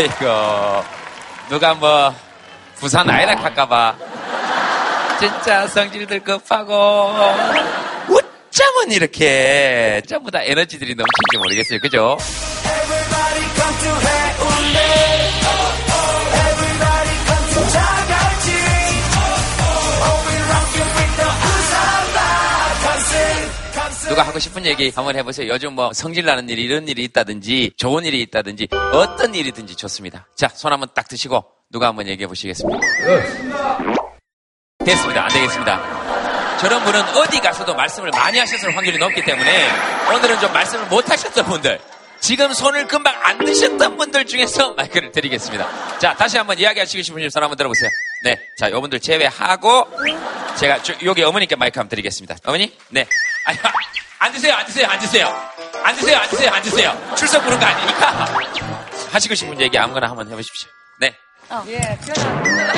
아이고 누가 뭐 부산 아이락 할까봐. 진짜 성질들 급하고. 어쩌면 이렇게 전부 다 에너지들이 넘치는지 모르겠어요. 그죠? 누가 하고 싶은 얘기 한번 해보세요. 요즘 뭐 성질 나는 일이 이런 일이 있다든지 좋은 일이 있다든지 어떤 일이든지 좋습니다. 자, 손 한번 딱 드시고 누가 한번 얘기해 보시겠습니다. 됐습니다. 안 되겠습니다. 저런 분은 어디 가서도 말씀을 많이 하셨을 확률이 높기 때문에 오늘은 좀 말씀을 못 하셨던 분들 지금 손을 금방 안 드셨던 분들 중에서 마이크를 드리겠습니다. 자, 다시 한번 이야기하시고 싶은 분손 한번 들어보세요. 네. 자, 이분들 제외하고 제가 여기 어머니께 마이크 한번 드리겠습니다. 어머니? 네. 아니, 앉으세요, 앉으세요, 앉으세요. 앉으세요, 앉으세요, 앉으세요. 출석 부른 거 아니니까. 하시고 싶은 얘기 아무거나 한번 해보십시오. 네. 어. 예,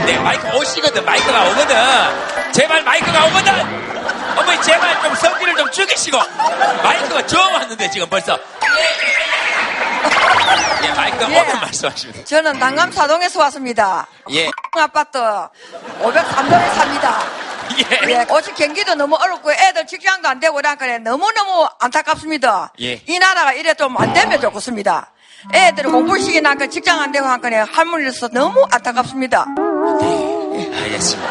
네, 마이크 오시거든. 마이크가 오거든. 제발 마이크가 오거든. 어머니, 제발 좀 성질을 좀 죽이시고. 마이크가 처음 왔는데, 지금 벌써. 예, 마이크가 예. 오면 말씀하십니다. 저는 난감사동에서 왔습니다. 예. 아파트 503동에 삽니다. 예. 예. 오직 경기도 너무 어렵고 애들 직장도 안 되고 그러니까 너무너무 안타깝습니다. 예. 이 나라가 이래 좀 안 되면 좋겠습니다. 애들 공부 시키니까 직장 안 되고 하니까 할머니로서 너무 안타깝습니다. 네, 알겠습니다.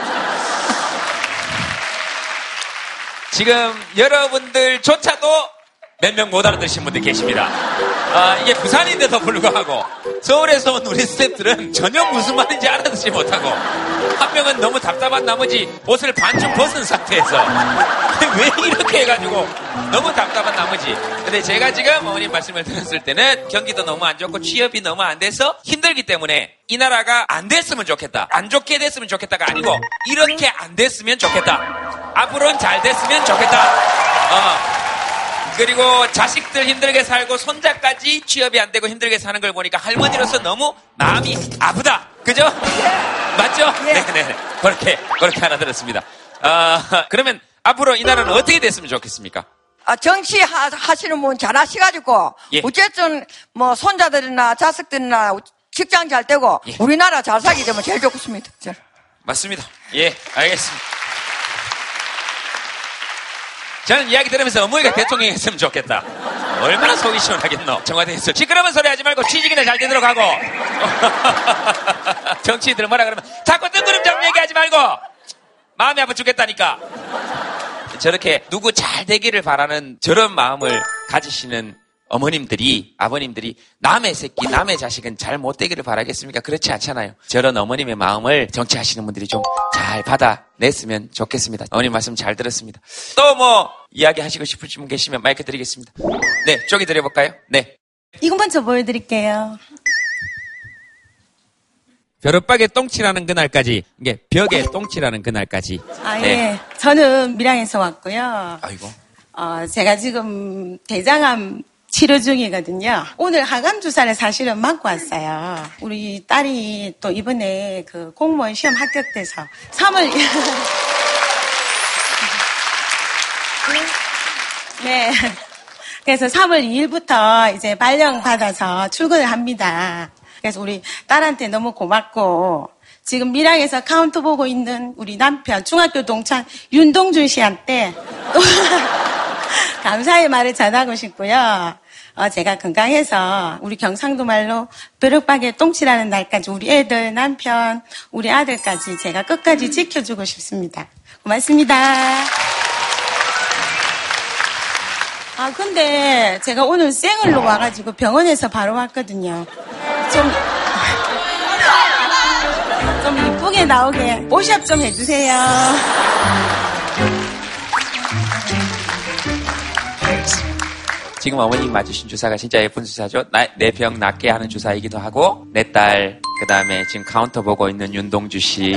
지금 여러분들조차도 몇 명 못 알아듣신 분들 계십니다. 아, 이게 부산인데도 불구하고 서울에서 온 우리 스태프들은 전혀 무슨 말인지 알아듣지 못하고 한 명은 너무 답답한 나머지 옷을 반쯤 벗은 상태에서 왜 이렇게 해가지고 너무 답답한 나머지. 근데 제가 지금 어머님 말씀을 들었을 때는 경기도 너무 안 좋고 취업이 너무 안 돼서 힘들기 때문에 이 나라가 안 됐으면 좋겠다. 안 좋게 됐으면 좋겠다가 아니고 이렇게 안 됐으면 좋겠다. 앞으로는 잘 됐으면 좋겠다. 어. 그리고 자식들 힘들게 살고 손자까지 취업이 안 되고 힘들게 사는 걸 보니까 할머니로서 너무 마음이 아프다. 그죠? 맞죠? 예. 네네. 그렇게, 그렇게 알아들었습니다. 아, 그러면 앞으로 이 나라는 어떻게 됐으면 좋겠습니까? 아, 정치 하, 시는 분 잘하셔가지고 예. 어쨌든 뭐 손자들이나 자식들이나 직장 잘 되고 예. 우리나라 잘 살게 되면 제일 좋겠습니다. 맞습니다. 예, 알겠습니다. 저는 이야기 들으면서 어머니가 대통령이 했으면 좋겠다. 얼마나 속이 시원하겠노. 청와대에서 시끄러운 소리 하지 말고 취직이나 잘 되도록 하고. 정치인들 뭐라 그러면 자꾸 뜬구름잡는 얘기하지 말고 마음이 아파 죽겠다니까. 저렇게 누구 잘 되기를 바라는 저런 마음을 가지시는 어머님들이, 아버님들이 남의 새끼, 남의 자식은 잘 못되기를 바라겠습니까? 그렇지 않잖아요. 저런 어머님의 마음을 정치하시는 분들이 좀 잘 받아냈으면 좋겠습니다. 어머님 말씀 잘 들었습니다. 또 뭐 이야기 하시고 싶으신 분 계시면 마이크 드리겠습니다. 네, 쪽이 드려볼까요? 네. 이거 먼저 보여드릴게요. 벼룩박에 똥칠하는 그날까지, 이게 벽에 똥칠하는 그날까지. 아, 예. 네. 저는 밀양에서 왔고요. 아이고. 어, 제가 지금 대장암 치료 중이거든요. 오늘 하감 주사를 사실은 맞고 왔어요. 우리 딸이 또 이번에 그 공무원 시험 합격돼서 3월 네. 그래서 3월 2일부터 이제 발령 받아서 출근을 합니다. 그래서 우리 딸한테 너무 고맙고 지금 밀양에서 카운터 보고 있는 우리 남편 중학교 동창 윤동준 씨한테 또 감사의 말을 전하고 싶고요. 어, 제가 건강해서 우리 경상도 말로 벼름박에 똥칠하는 날까지 우리 애들, 남편, 우리 아들까지 제가 끝까지 지켜주고 싶습니다. 고맙습니다. 아, 근데 제가 오늘 생얼로 와가지고 병원에서 바로 왔거든요. 좀, 좀 이쁘게 나오게 포샵 좀 해주세요. 지금 어머님 맞으신 주사가 진짜 예쁜 주사죠. 내 병 낫게 하는 주사이기도 하고 내 딸, 그 다음에 지금 카운터 보고 있는 윤동준 씨,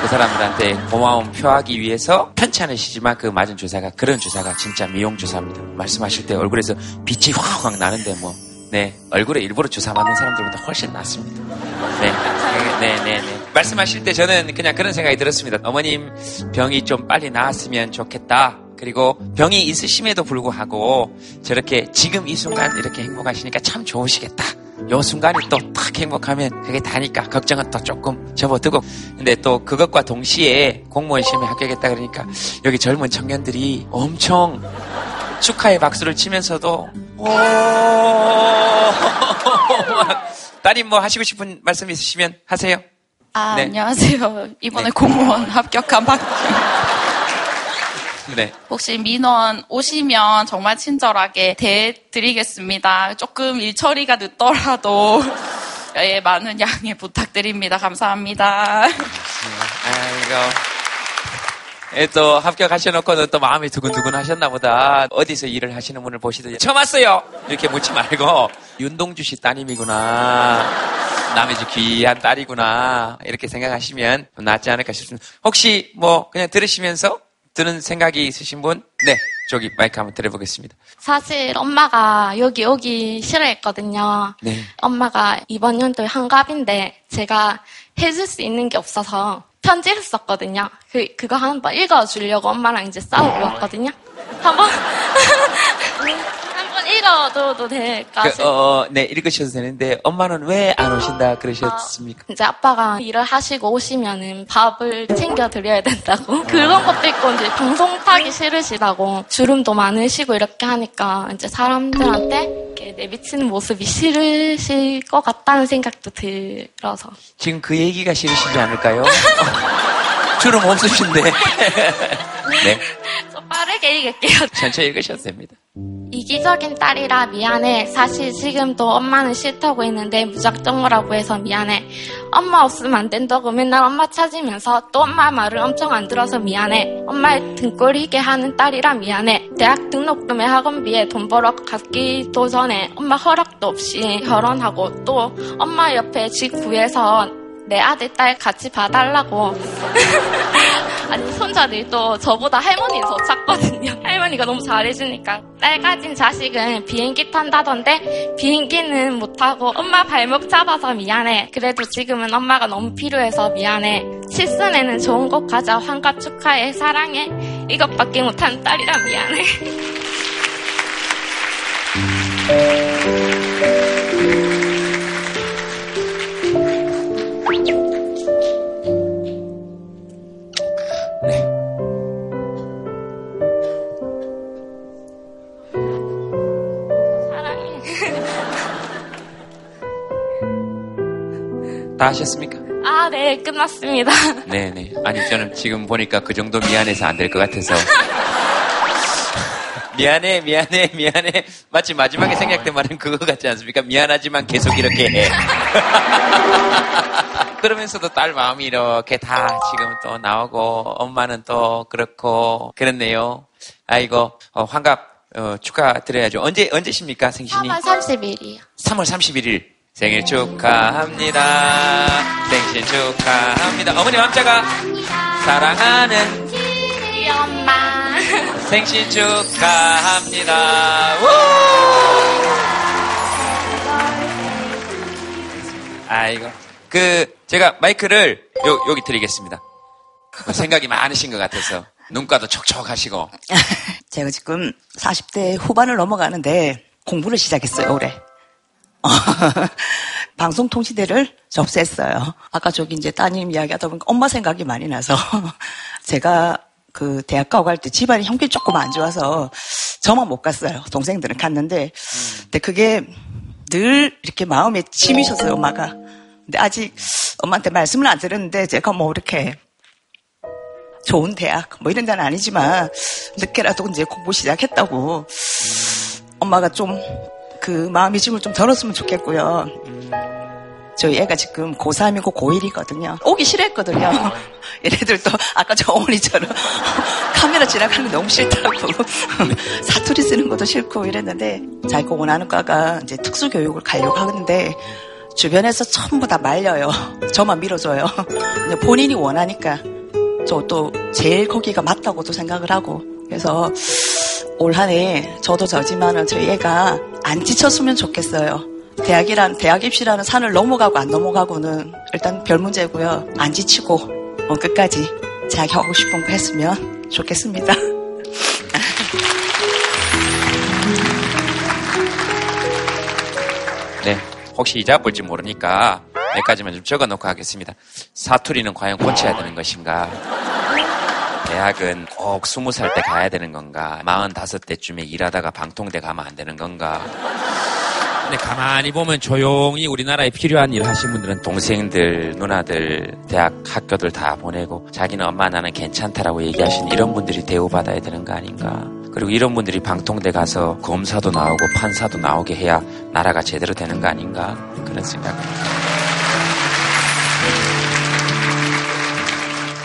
그 사람들한테 고마움 표하기 위해서 편찮으시지만 그 맞은 주사가 그런 주사가 진짜 미용 주사입니다. 말씀하실 때 얼굴에서 빛이 확확 나는데 뭐, 네 얼굴에 일부러 주사 맞는 사람들보다 훨씬 낫습니다. 네, 네, 네, 네. 말씀하실 때 저는 그냥 그런 생각이 들었습니다. 어머님 병이 좀 빨리 나았으면 좋겠다. 그리고 병이 있으심에도 불구하고 저렇게 지금 이 순간 이렇게 행복하시니까 참 좋으시겠다. 요 순간이 또탁 행복하면 그게 다니까 걱정은 또 조금 접어두고 근데 또 그것과 동시에 공무원 시험에 합격했다 그러니까 여기 젊은 청년들이 엄청 축하의 박수를 치면서도 오 따님 뭐 하시고 싶은 말씀 있으시면 하세요. 아, 네. 안녕하세요. 이번에 네. 공무원 합격한 박주. 네. 혹시 민원 오시면 정말 친절하게 대드리겠습니다. 조금 일 처리가 늦더라도 예, 많은 양해 부탁드립니다. 감사합니다. 아이고. 예, 또 합격하셔놓고는 또 마음이 두근두근 하셨나 보다. 어디서 일을 하시는 분을 보시더니 처음 왔어요! 이렇게 묻지 말고 윤동주 씨 따님이구나. 남의 집 귀한 딸이구나. 이렇게 생각하시면 낫지 않을까 싶습니다. 혹시 뭐 그냥 들으시면서 드는 생각이 있으신 분? 네. 저기 마이크 한번 드려보겠습니다. 사실 엄마가 여기 오기 싫어했거든요. 네. 엄마가 이번 연도에 한갑인데 제가 해줄 수 있는 게 없어서 편지를 썼거든요. 그, 그거 한번 읽어주려고 엄마랑 이제 싸우고 왔거든요. 한번, 한번 읽어줘도 될까? 그, 어, 네, 읽으셔도 되는데, 엄마는 왜 안 오신다 그러셨습니까? 어, 이제 아빠가 일을 하시고 오시면은 밥을 챙겨드려야 된다고. 그런 것도 있고, 이제 방송 타기 싫으시다고. 주름도 많으시고 이렇게 하니까, 이제 사람들한테 이렇게 내비치는 모습이 싫으실 것 같다는 생각도 들어서. 지금 그 얘기가 싫으시지 않을까요? 주름 없으신데. 네. 좀 빠르게 읽을게요. 천천히 읽으셔도 됩니다. 이기적인 딸이라 미안해. 사실 지금도 엄마는 싫다고 했는데 무작정이라고 해서 미안해. 엄마 없으면 안 된다고 맨날 엄마 찾으면서 또 엄마 말을 엄청 안 들어서 미안해. 엄마의 등골이게 하는 딸이라 미안해. 대학 등록금에 학원비에 돈 벌어 갖기도 전에 엄마 허락도 없이 결혼하고 또 엄마 옆에 집 구해서 내 아들 딸 같이 봐달라고. 아니 손자들도 저보다 할머니를 더 찾거든요. 할머니가 너무 잘해주니까 딸 가진 자식은 비행기 탄다던데 비행기는 못타고 엄마 발목 잡아서 미안해. 그래도 지금은 엄마가 너무 필요해서 미안해. 칠순에는 좋은 곳 가자. 환갑 축하해. 사랑해. 이것밖에 못한 딸이라 미안해. 다 하셨습니까? 아, 네, 끝났습니다. 네네. 아니, 저는 지금 보니까 그 정도 미안해서 안 될 것 같아서. 미안해, 미안해, 미안해. 마치 마지막에 생략된 말은 그거 같지 않습니까? 미안하지만 계속 이렇게 해. 그러면서도 딸 마음이 이렇게 다 지금 또 나오고, 엄마는 또 그렇고, 그렇네요. 아이고, 어, 환갑, 어, 축하드려야죠. 언제, 언제십니까, 생신이? 3월 30일이요. 3월 31일. 생일 축하합니다. 생신 축하합니다. 어머니 남자가 사랑하는 우리 엄마 생신 축하합니다. 우! 아이고 그 제가 마이크를 요, 여기 드리겠습니다. 뭐 생각이 많으신 것 같아서 눈가도 촉촉하시고 제가 지금 40대 후반을 넘어가는데 공부를 시작했어요 올해. 방송통신대를 접수했어요. 아까 저기 이제 따님 이야기 하다 보니까 엄마 생각이 많이 나서 제가 그 대학 가고 갈 때 집안이 형편이 조금 안 좋아서 저만 못 갔어요. 동생들은 갔는데 근데 그게 늘 이렇게 마음에 침이셨어요, 엄마가. 근데 아직 엄마한테 말씀을 안 드렸는데 제가 뭐 이렇게 좋은 대학 뭐 이런 데는 아니지만 늦게라도 이제 공부 시작했다고 엄마가 좀 그 마음의 짐을 좀 덜었으면 좋겠고요. 저희 애가 지금 고3이고 고1이거든요. 오기 싫어했거든요. 얘네들도 아까 저 어머니처럼 카메라 지나가는 게 너무 싫다고 사투리 쓰는 것도 싫고 이랬는데 자기가 원하는 과가 이제 특수교육을 가려고 하는데 주변에서 전부 다 말려요. 저만 밀어줘요. 본인이 원하니까 저 또 제일 거기가 맞다고도 생각을 하고 그래서 올 한해 저도 저지만은 저희 애가 안 지쳤으면 좋겠어요. 대학이란 대학 입시라는 산을 넘어가고 안 넘어가고는 일단 별 문제고요. 안 지치고 어, 끝까지 자기 하고 싶은 거 했으면 좋겠습니다. 네, 혹시 잊어볼지 모르니까 몇 가지만 좀 적어놓고 하겠습니다. 사투리는 과연 고쳐야 되는 것인가? 대학은 꼭 스무 살 때 가야 되는 건가? 마흔 다섯 때쯤에 일하다가 방통대 가면 안 되는 건가? 근데 가만히 보면 조용히 우리나라에 필요한 일 하신 분들은 동생들, 누나들, 대학 학교들 다 보내고 자기는 엄마 나는 괜찮다라고 얘기하신 이런 분들이 대우받아야 되는 거 아닌가? 그리고 이런 분들이 방통대 가서 검사도 나오고 판사도 나오게 해야 나라가 제대로 되는 거 아닌가? 그런 생각.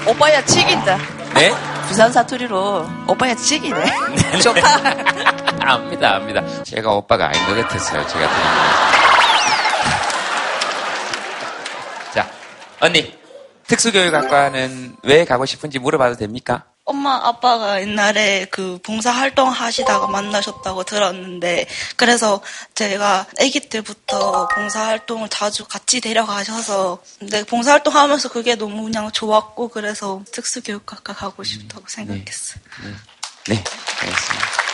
오빠야 찍인다. 네? 부산 사투리로 오빠야 찍이네. 좋다. 압니다, 압니다. 제가 오빠가 아닌 것 같았어요. 제가 들은 거. 자, 언니. 특수교육학과는 왜 가고 싶은지 물어봐도 됩니까? 엄마 아빠가 옛날에 그 봉사활동 하시다가 만나셨다고 들었는데 그래서 제가 아기 때부터 봉사활동을 자주 같이 데려가셔서 근데 봉사활동 하면서 그게 너무 그냥 좋았고 그래서 특수교육학과 가고 싶다고 생각했어요. 네, 네 알겠습니다.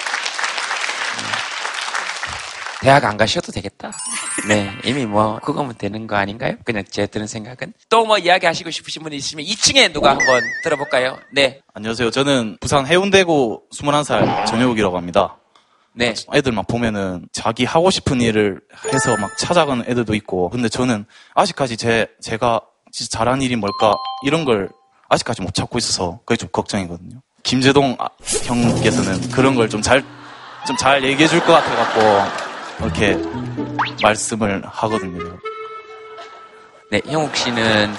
대학 안 가셔도 되겠다. 네, 이미 뭐 그거면 되는 거 아닌가요? 그냥 제 드는 생각은 또 뭐 이야기하시고 싶으신 분이 있으면 2층에 누가 한번 들어볼까요? 네, 안녕하세요. 저는 부산 해운대고 21살 전효욱이라고 합니다. 네, 애들 막 보면은 자기 하고 싶은 일을 해서 막 찾아가는 애들도 있고 근데 저는 아직까지 제, 제가 진짜 잘한 일이 뭘까 이런 걸 아직까지 못 찾고 있어서 그게 좀 걱정이거든요. 김재동 아- 형께서는 그런 걸 좀 잘, 좀 잘 얘기해 줄 것 같아갖고 이렇게 말씀을 하거든요. 네. 형욱 씨는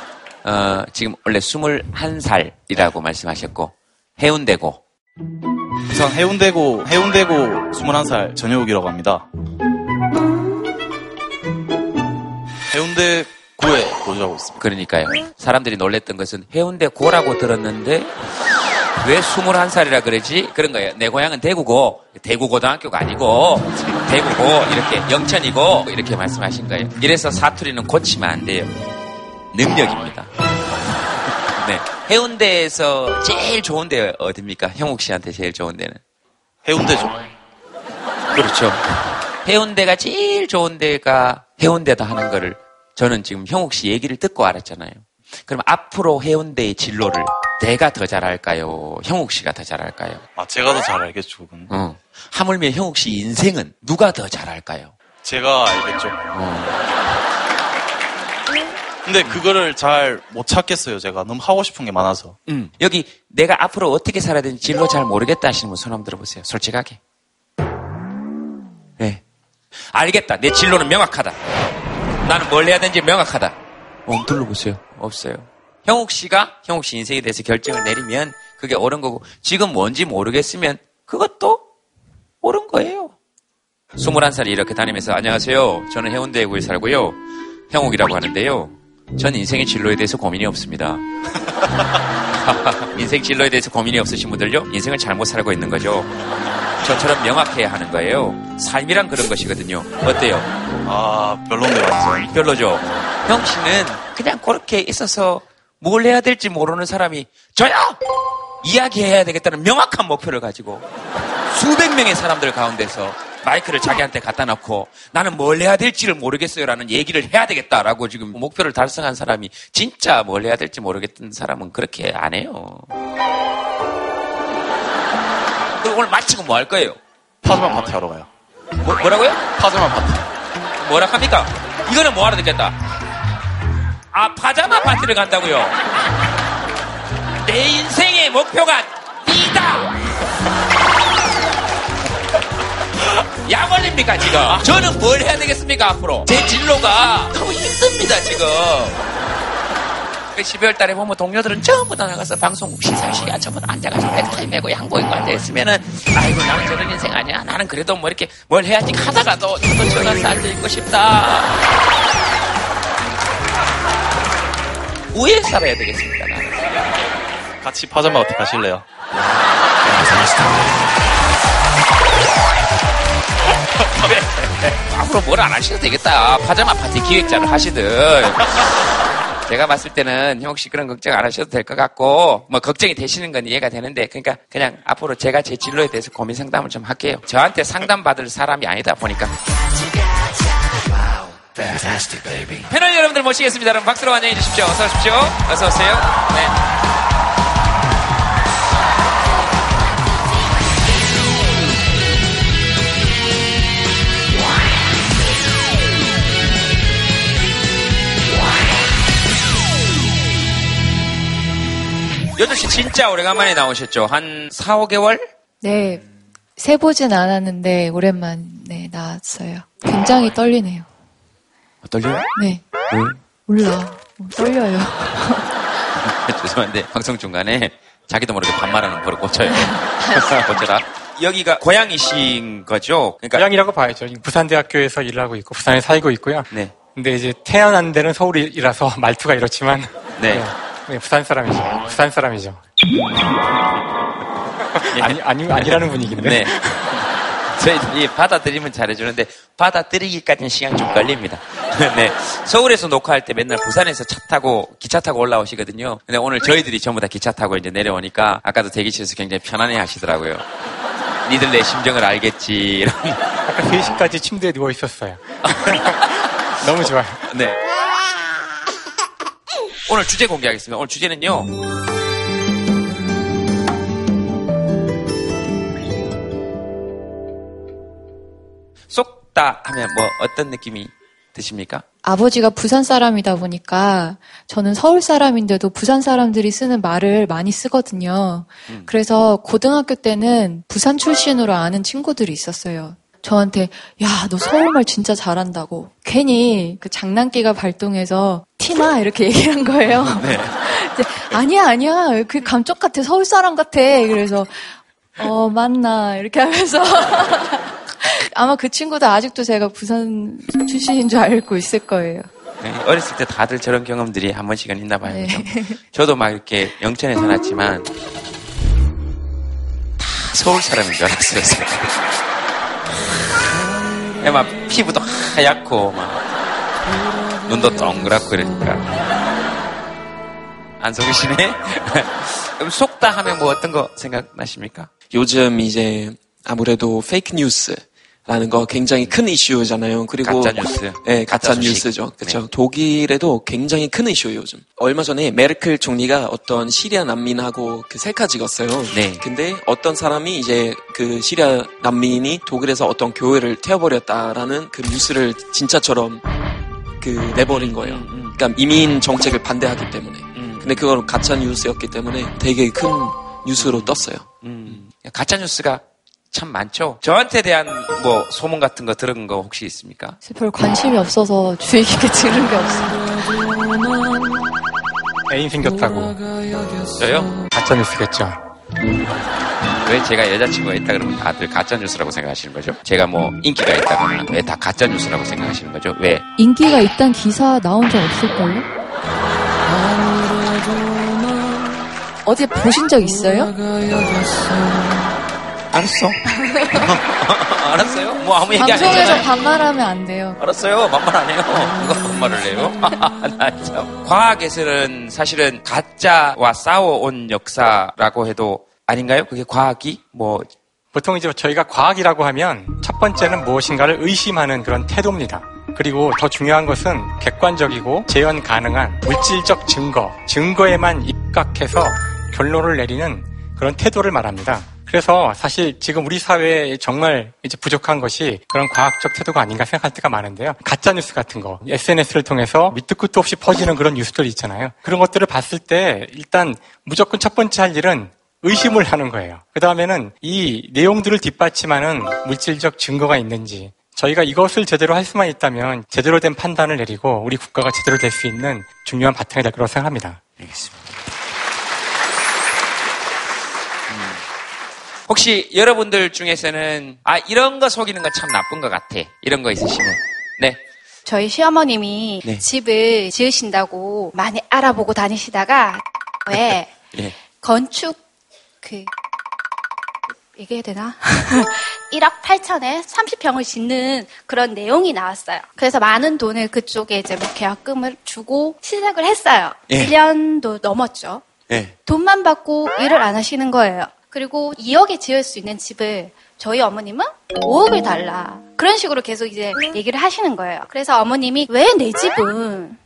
어, 지금 원래 21살이라고 말씀하셨고 해운대고 부산 해운대고, 해운대고 21살 전효욱이라고 합니다. 해운대 구에 거주하고 있습니다. 그러니까요. 사람들이 놀랬던 것은 해운대 고라고 들었는데 왜 21살이라 그러지? 그런 거예요. 내 고향은 대구고 대구고등학교가 아니고 대구고 이렇게 영천이고 이렇게 말씀하신 거예요. 이래서 사투리는 고치면 안 돼요. 능력입니다. 네. 해운대에서 제일 좋은 데 어딥니까? 형욱 씨한테 제일 좋은 데는? 해운대죠. 그렇죠. 해운대가 제일 좋은 데가 해운대다 하는 거를 저는 지금 형욱 씨 얘기를 듣고 알았잖아요. 그럼 앞으로 해운대의 진로를 내가 더 잘할까요? 형욱 씨가 더 잘할까요? 아, 제가 더 잘 알겠죠, 그건. 어. 하물며 형욱 씨 인생은 누가 더 잘할까요? 제가 알겠죠. 어. 근데 그거를 잘 못 찾겠어요, 제가. 너무 하고 싶은 게 많아서. 음. 여기 내가 앞으로 어떻게 살아야 되는지 진로 잘 모르겠다 하시는 분 손 한번 들어보세요. 솔직하게. 네. 알겠다. 내 진로는 명확하다. 나는 뭘 해야 되는지 명확하다. 어, 둘러보세요. 없어요. 형욱 씨가 형욱 씨 인생에 대해서 결정을 내리면 그게 옳은 거고 지금 뭔지 모르겠으면 그것도 옳은 거예요. 21살이 이렇게 다니면서 안녕하세요. 저는 해운대구에 살고요. 형욱이라고 하는데요. 전 인생의 진로에 대해서 고민이 없습니다. 인생 진로에 대해서 고민이 없으신 분들요, 인생을 잘못 살고 있는 거죠. 저처럼 명확해야 하는 거예요. 삶이란 그런 것이거든요. 어때요? 아, 완전. 별로죠? 형 씨는 그냥 그렇게 있어서 뭘 해야 될지 모르는 사람이 저야! 이야기해야 되겠다는 명확한 목표를 가지고 수백 명의 사람들 가운데서 마이크를 자기한테 갖다 놓고 나는 뭘 해야 될지를 모르겠어요라는 얘기를 해야 되겠다라고 지금 목표를 달성한 사람이 진짜 뭘 해야 될지 모르겠던 사람은 그렇게 안 해요. 그리고 오늘 마치고 뭐 할 거예요? 파즈마 파티 하러 가요. 뭐, 뭐라고요? 파즈마 파티. 뭐라 합니까? 이거는 뭐 하러 듣겠다? 아, 파자마 파티를 간다고요? 내 인생의 목표가 이다! 약 올립니까, 지금? 저는 뭘 해야 되겠습니까, 앞으로? 제 진로가 너무 힘듭니다, 지금. 12월 달에 보면 동료들은 전부 다 나가서 방송국 시상식에 전부 다 앉아가지고 넥타이 메고 양복 입고 앉아있으면은 아이고 나는 저런 인생 아니야 나는 그래도 뭐 이렇게 뭘 해야지 하다가도 저도 저가서 앉아있고 싶다 우에 살아야 되겠습니다 나는 같이 파자마 파티 가실래요? 앞으로 뭘 안 하셔도 되겠다 파자마 파티 기획자를 하시든 제가 봤을 때는 형욱 씨 그런 걱정 안 하셔도 될 것 같고 뭐 걱정이 되시는 건 이해가 되는데 그러니까 그냥 앞으로 제가 제 진로에 대해서 고민 상담을 좀 할게요. 저한테 상담 받을 사람이 아니다 보니까 패널 여러분들 모시겠습니다. 여러분 박수로 환영해 주십시오. 어서 오십시오. 어서 오세요. 네. 8시 진짜 오래간만에 나오셨죠? 한 4, 5개월? 네. 세보진 않았는데 오랜만에 나왔어요. 굉장히 떨리네요. 아, 떨려요? 네. 왜? 몰라. 뭐 떨려요. 죄송한데 방송 중간에 자기도 모르게 반말하는 버릇 고쳐요. 고쳐라. 여기가 고향이신 거죠? 그러니까 고향이라고 봐야죠. 부산대학교에서 일을 하고 있고 부산에 살고 있고요. 네. 근데 이제 태어난 데는 서울이라서 말투가 이렇지만 네. 네. 네, 부산 사람이죠. 부산 사람이죠. 예. 아니, 아니, 아니라는 분위기인데. 네. 저희들이 받아들이면 잘해주는데 받아들이기까지는 시간이 좀 걸립니다. 네. 서울에서 녹화할 때 맨날 부산에서 차 타고 기차 타고 올라오시거든요. 근데 오늘 저희들이 전부 다 기차 타고 이제 내려오니까 아까도 대기실에서 굉장히 편안해 하시더라고요. 니들 내 심정을 알겠지. 아까 3시까지 침대에 누워 있었어요. 너무 좋아요. 네. 오늘 주제 공개하겠습니다. 오늘 주제는요. 쏙다 하면 뭐 어떤 느낌이 드십니까? 아버지가 부산 사람이다 보니까 저는 서울 사람인데도 부산 사람들이 쓰는 말을 많이 쓰거든요. 음. 그래서 고등학교 때는 부산 출신으로 아는 친구들이 있었어요. 저한테 야 너 서울말 진짜 잘한다고 괜히 그 장난기가 발동해서 티나 이렇게 얘기한 거예요. 네. 아니야 아니야 그 감쪽 같아 서울 사람 같아 그래서 어 맞나 이렇게 하면서 아마 그 친구도 아직도 제가 부산 출신인 줄 알고 있을 거예요. 네, 어렸을 때 다들 저런 경험들이 한 번씩은 있나 봐요. 네. 저도 막 이렇게 영천에 살았지만 다 서울 사람인 줄 알았어요. 네, 막 피부도 하얗고 막 눈도 동그랗고 그러니까 안 속으시네? 그럼 속다 하면 뭐 어떤 거 생각나십니까? 요즘 이제 아무래도 fake news 라는 거 굉장히 큰 이슈잖아요. 그리고 가짜 뉴스. 네, 가짜, 가짜 뉴스죠. 그렇죠. 네. 독일에도 굉장히 큰 이슈예요, 요즘. 얼마 전에 메르켈 총리가 어떤 시리아 난민하고 그 셀카 찍었어요. 네. 근데 어떤 사람이 이제 그 시리아 난민이 독일에서 어떤 교회를 태워버렸다라는 그 뉴스를 진짜처럼 그 내버린 거예요. 음, 음. 그러니까 이민 정책을 반대하기 때문에. 음. 근데 그건 가짜 뉴스였기 때문에 되게 큰 뉴스로 떴어요. 음. 가짜 뉴스가 참 많죠. 저한테 대한 뭐 소문 같은 거 들은 거 혹시 있습니까? 별 관심이 없어서 주의 깊게 들은 게 없어요. 애인 생겼다고. 저요? 가짜 뉴스겠죠. 왜 제가 여자친구가 있다 그러면 다들 가짜 뉴스라고 생각하시는 거죠? 제가 뭐 인기가 있다거나 왜다 가짜 뉴스라고 생각하시는 거죠? 왜? 인기가 있단 기사 나온 적 없을걸요? 어디 보신 적 있어요? 알았어. 알았어요? 뭐 아무 얘기 안 방송에서 반말하면 안 돼요. 알았어요. 반말 안 해요. 누가 반말을 해요? 나 참. 과학에서는 사실은 가짜와 싸워온 역사라고 해도 아닌가요? 그게 과학이 뭐 보통 이제 저희가 과학이라고 하면 첫 번째는 무엇인가를 의심하는 그런 태도입니다. 그리고 더 중요한 것은 객관적이고 재현 가능한 물질적 증거, 증거에만 입각해서 결론을 내리는 그런 태도를 말합니다. 그래서 사실 지금 우리 사회에 정말 이제 부족한 것이 그런 과학적 태도가 아닌가 생각할 때가 많은데요. 가짜 뉴스 같은 거, SNS를 통해서 밑도 끝도 없이 퍼지는 그런 뉴스들 있잖아요. 그런 것들을 봤을 때 일단 무조건 첫 번째 할 일은 의심을 하는 거예요. 그 다음에는 이 내용들을 뒷받침하는 물질적 증거가 있는지, 저희가 이것을 제대로 할 수만 있다면 제대로 된 판단을 내리고 우리 국가가 제대로 될 수 있는 중요한 바탕이 될 거라고 생각합니다. 알겠습니다. 혹시 여러분들 중에서는 아 이런 거 속이는 건 참 나쁜 것 같아 이런 거 있으시면 네 저희 시어머님이 네. 집을 지으신다고 많이 알아보고 다니시다가 왜 네. 건축 그 얘기해야 되나? 1억 8천에 30평을 짓는 그런 내용이 나왔어요. 그래서 많은 돈을 그쪽에 이제 뭐 계약금을 주고 시작을 했어요. 예. 1년도 넘었죠. 예. 돈만 받고 일을 안 하시는 거예요. 그리고 2억에 지을 수 있는 집을 저희 어머님은 5억을 달라. 그런 식으로 계속 이제 얘기를 하시는 거예요. 그래서 어머님이 왜 내 집은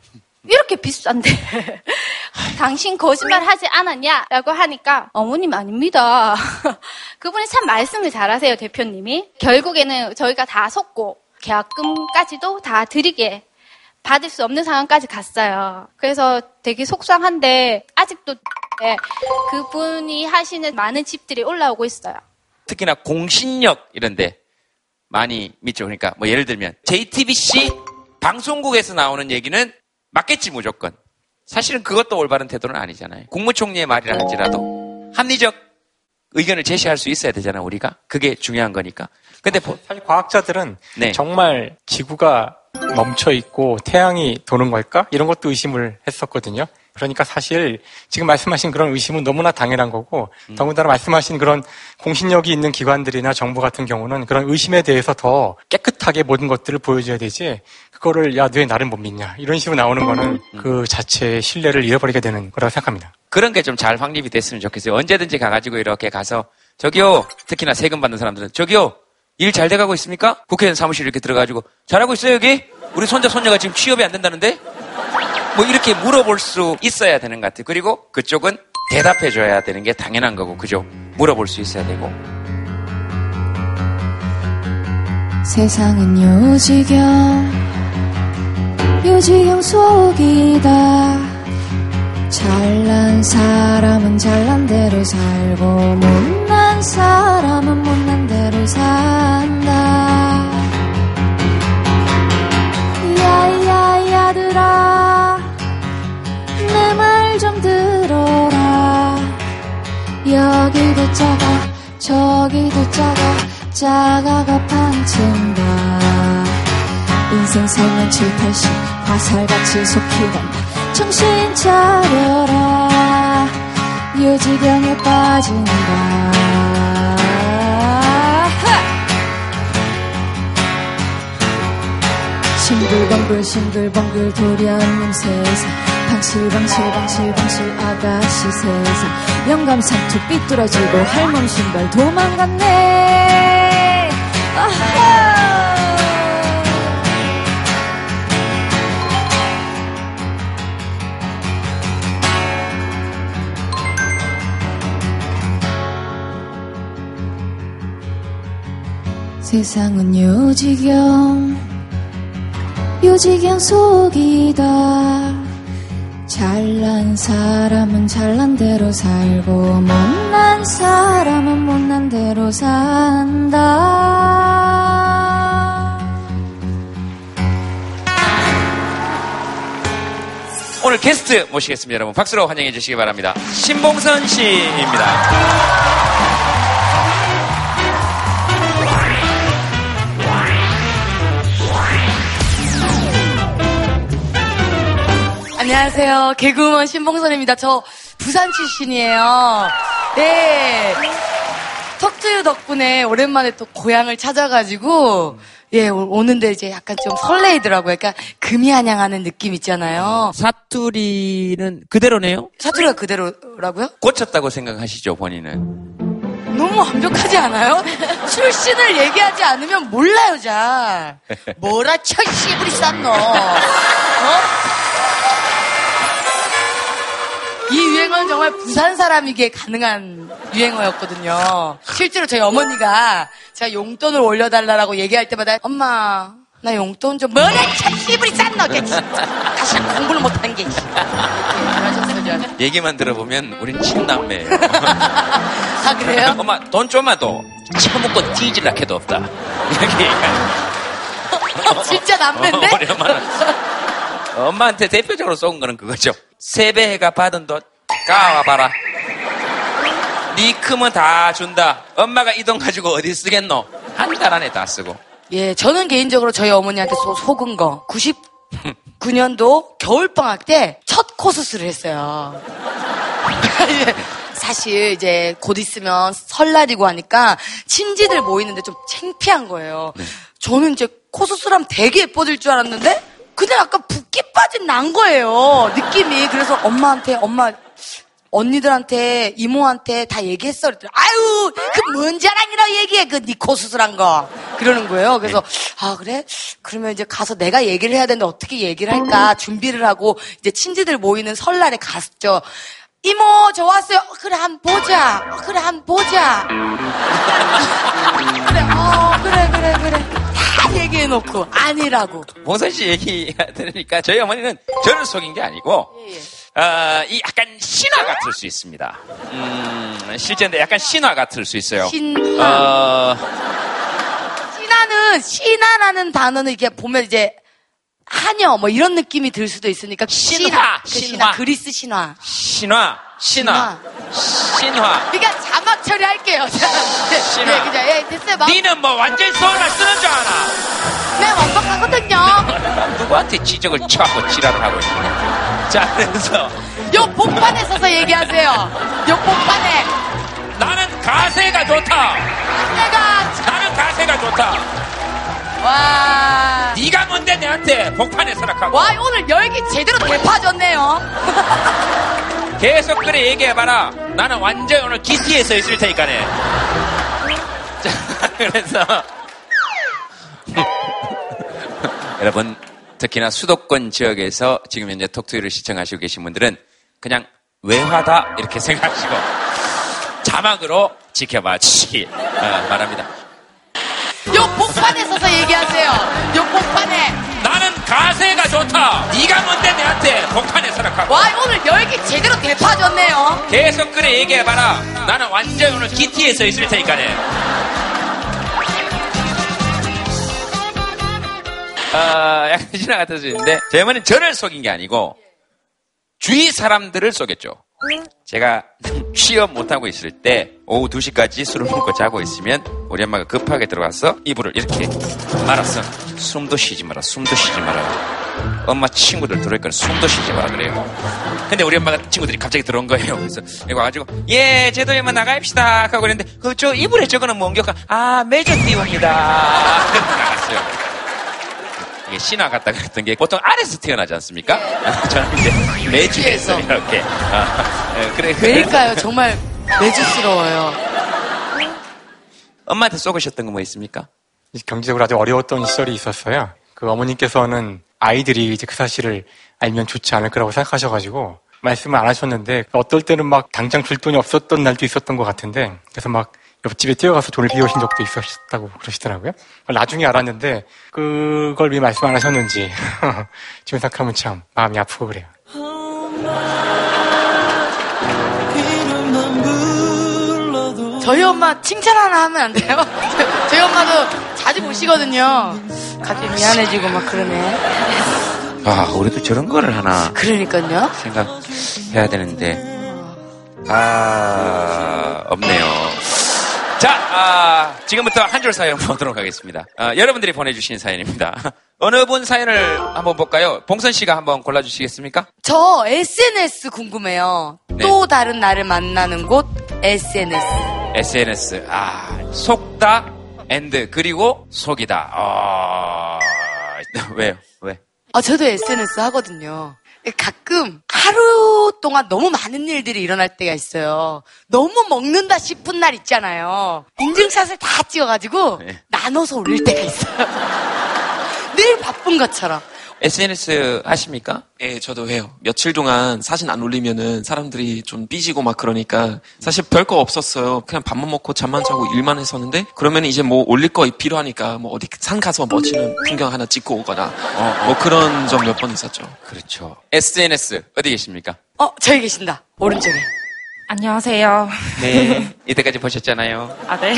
이렇게 비싼데 당신 거짓말 하지 않았냐? 라고 하니까 어머님 아닙니다. 그분이 참 말씀을 잘하세요, 대표님이. 결국에는 저희가 다 속고 계약금까지도 다 드리게 받을 수 없는 상황까지 갔어요. 그래서 되게 속상한데 아직도 네, 그분이 하시는 많은 집들이 올라오고 있어요. 특히나 공신력 이런데 많이 믿죠. 그러니까 뭐 예를 들면 JTBC 방송국에서 나오는 얘기는 맞겠지 무조건. 사실은 그것도 올바른 태도는 아니잖아요. 국무총리의 말이라 할지라도 합리적 의견을 제시할 수 있어야 되잖아 우리가. 그게 중요한 거니까. 근데 사실 과학자들은 네. 정말 지구가 멈춰 있고 태양이 도는 걸까? 이런 것도 의심을 했었거든요. 그러니까 사실 지금 말씀하신 그런 의심은 너무나 당연한 거고 음. 더군다나 말씀하신 그런 공신력이 있는 기관들이나 정부 같은 경우는 그런 의심에 대해서 더 깨끗하게 모든 것들을 보여줘야 되지 그거를 야너왜 나를 못 믿냐 이런 식으로 나오는 거는 음. 그 자체의 신뢰를 잃어버리게 되는 거라고 생각합니다. 그런 게 좀 잘 확립이 됐으면 좋겠어요. 언제든지 가가지고 이렇게 가서 저기요 특히나 세금 받는 사람들은 저기요 일 잘 돼가고 있습니까? 국회의원 사무실 이렇게 들어가지고 잘하고 있어요 여기? 우리 손자 손녀가 지금 취업이 안 된다는데? 뭐 이렇게 물어볼 수 있어야 되는 것 같아요. 그리고 그쪽은 대답해 줘야 되는 게 당연한 거고, 그죠? 물어볼 수 있어야 되고. 세상은 요지경, 요지경 속이다. 잘난 사람은 잘난 대로 살고, 못난 사람은 못난 대로 산다. 야야 야들아. 내 말 좀 들어라 여기도 작아 저기도 작아 작아가 판친다 인생 살면 7, 80 화살같이 속히간다 정신 차려라. 요지경에 빠진다. 싱글벙글 싱글벙글 도련님 세상. 방실방실방실방실 아가씨 세상. 영감 상투 삐뚤어지고 할멈 신발 도망갔네. 아하. 세상은 요지경 요지경 속이다 잘난 사람은 잘난 대로 살고 못난 사람은 못난 대로 산다. 오늘 게스트 모시겠습니다. 여러분 박수로 환영해 주시기 바랍니다. 신봉선 씨입니다. 안녕하세요. 개그우먼 신봉선입니다. 저 부산 출신이에요. 네. 턱투유 덕분에 오랜만에 또 고향을 찾아가지고 예 오는데 이제 약간 좀 설레이더라고요. 약간 금이 한양하는 느낌 있잖아요. 사투리는 그대로네요? 사투리가 그대로라고요? 고쳤다고 생각하시죠 본인은? 너무 완벽하지 않아요? 출신을 얘기하지 않으면 몰라요 잘. 뭐라 천씨 부리 쌌노. 어? 유행어는 정말 부산 사람이기에 가능한 유행어였거든요. 실제로 저희 어머니가 제가 용돈을 올려달라고 얘기할 때마다 엄마 나 용돈 좀 뭐래 참 씨부리 싼 너게 다시 공부를 못한 게 얘기만 들어보면 우린 친남매예요. 아 그래요? 엄마 돈 좀만 더 처먹고 뒤질라 해도 없다. 이렇게. 진짜 남매인데? 어, 엄마한테 대표적으로 쏜 거는 그거죠. 세배해가 받은 돈 까와봐라. 니 크면 다 준다. 엄마가 이 돈 가지고 어디 쓰겠노? 한 달 안에 다 쓰고. 예, 저는 개인적으로 저희 어머니한테 소, 속은 거. 99년도 겨울방학 때 첫 코스스를 했어요. 예, 사실 이제 곧 있으면 설날이고 하니까 친지들 모이는데 좀 창피한 거예요. 네. 저는 이제 코스스를 하면 되게 예뻐질 줄 알았는데 그냥 약간 붓기 빠진 난 거예요. 느낌이. 그래서 엄마한테 엄마 언니들한테 이모한테 다 얘기했어. 그랬더니 아유 그 뭔 자랑이라 얘기해 그 니코 수술한 거 그러는 거예요. 그래서 네. 아 그래? 그러면 이제 가서 내가 얘기를 해야 되는데 어떻게 얘기를 할까 준비를 하고 이제 친지들 모이는 설날에 갔죠. 이모 저 왔어요. 어, 그래 한 보자. 어, 그래 한 보자. 그래 어 그래 그래 그래 다 얘기해놓고 아니라고. 봉선 씨 얘기 들으니까 저희 어머니는 저를 속인 게 아니고. 예, 예. 어, 이 약간 신화 같을 수 있습니다. 음, 실제인데 약간 신화 같을 수 있어요. 신화. 어... 신화는 신화라는 단어는 이게 보면 이제 하녀 뭐 이런 느낌이 들 수도 있으니까 신화, 신화, 그 신화. 그리스 신화. 신화, 신화, 신화. 그러니까 자막 처리할게요. 신화. 네, 그죠? 예, 됐어요. 마 니는 뭐 완전 서울말 쓰는 줄 알아? 네, 완벽하거든요. 누구한테 지적을 쳐하고 지랄을 하고 있냐? 자, 그래서 요 복판에 서서 얘기하세요. 요 복판에. 나는 가세가 좋다. 가세가. 나는 가세가 좋다. 와. 네가 뭔데 내한테 복판에 서락하고. 와 오늘 열기 제대로 대파졌네요. 계속 그래 얘기해봐라. 나는 완전 오늘 기티에 서 있을 테니까네. 자, 그래서 여러분 특히나 수도권 지역에서 지금 현재 톡투유를 시청하시고 계신 분들은 그냥 외화다 이렇게 생각하시고 자막으로 지켜봐 주시기 어, 바랍니다. 요 복판에 서서 얘기하세요. 요 복판에. 나는 가세가 좋다. 네가 뭔데 내한테 복판에 서락하고. 와 오늘 열기 제대로 대파졌네요. 계속 그래 얘기해봐라. 나는 완전 오늘 기티에 서 있을 테니까네. 어, 약간 지나 같아서 있는데 제 어머니는 저를 속인 게 아니고 주위 사람들을 속였죠. 제가 취업 못하고 있을 때 오후 2시까지 술을 먹고 자고 있으면 우리 엄마가 급하게 들어가서 이불을 이렇게 말았어. 숨도 쉬지 마라, 숨도 쉬지 마라. 엄마 친구들 들어오니까 숨도 쉬지 마라 그래요. 근데 우리 엄마가 친구들이 갑자기 들어온 거예요. 그래서 여기 와가지고 예, 제도에만 나가입시다 하고 그랬는데 그 저 이불에 저거는 뭔가 아 매저 띄웁니다. 나갔어요. 이게 신화 같다 그랬던 게 보통 아래서 태어나지 않습니까? 저는 이제 매주에서 이렇게. 아, 네, 그래. 왜일까요? 정말 매주스러워요. 엄마한테 쏘으셨던 거 뭐 있습니까? 경제적으로 아주 어려웠던 시절이 있었어요. 그 어머님께서는 아이들이 이제 그 사실을 알면 좋지 않을 거라고 생각하셔가지고 말씀을 안 하셨는데 어떨 때는 막 당장 줄 돈이 없었던 날도 있었던 것 같은데 그래서 막 옆집에 뛰어가서 돈을 비우신 적도 있었다고 그러시더라고요. 나중에 알았는데 그걸 왜 말씀 안 하셨는지 지금 생각하면 참 마음이 아프고 그래요. 저희 엄마 칭찬 하나 하면 안 돼요? 저희 엄마도 자주 보시거든요. 갑자기 미안해지고 막 그러네. 아, 우리도 저런 거를 하나. 그러니까요. 생각해야 되는데. 아, 없네요. 자, 아, 지금부터 한 줄 사연 보도록 하겠습니다. 아, 여러분들이 보내주신 사연입니다. 어느 분 사연을 한번 볼까요? 봉선 씨가 한번 골라주시겠습니까? 저 SNS 궁금해요. 네. 또 다른 나를 만나는 곳 SNS. SNS. 아, 속다 and 그리고 속이다. 아, 왜요? 왜? 아, 저도 SNS 하거든요. 가끔 하루 동안 너무 많은 일들이 일어날 때가 있어요. 너무 먹는다 싶은 날 있잖아요. 인증샷을 다 찍어가지고 네. 나눠서 올릴 때가 있어요. 늘 바쁜 것처럼. SNS 하십니까? 예, 저도 해요. 며칠 동안 사진 안 올리면은 사람들이 좀 삐지고 막 그러니까 사실 별거 없었어요. 그냥 밥만 먹고 잠만 자고 일만 했었는데 그러면 이제 뭐 올릴 거 필요하니까 뭐 어디 산 가서 멋지는 풍경 하나 찍고 오거나 어, 어. 뭐 그런 적몇번 있었죠. 그렇죠. SNS 어디 계십니까? 어, 저기 계신다. 오른쪽에. 안녕하세요. 네. 이때까지 보셨잖아요. 아, 네.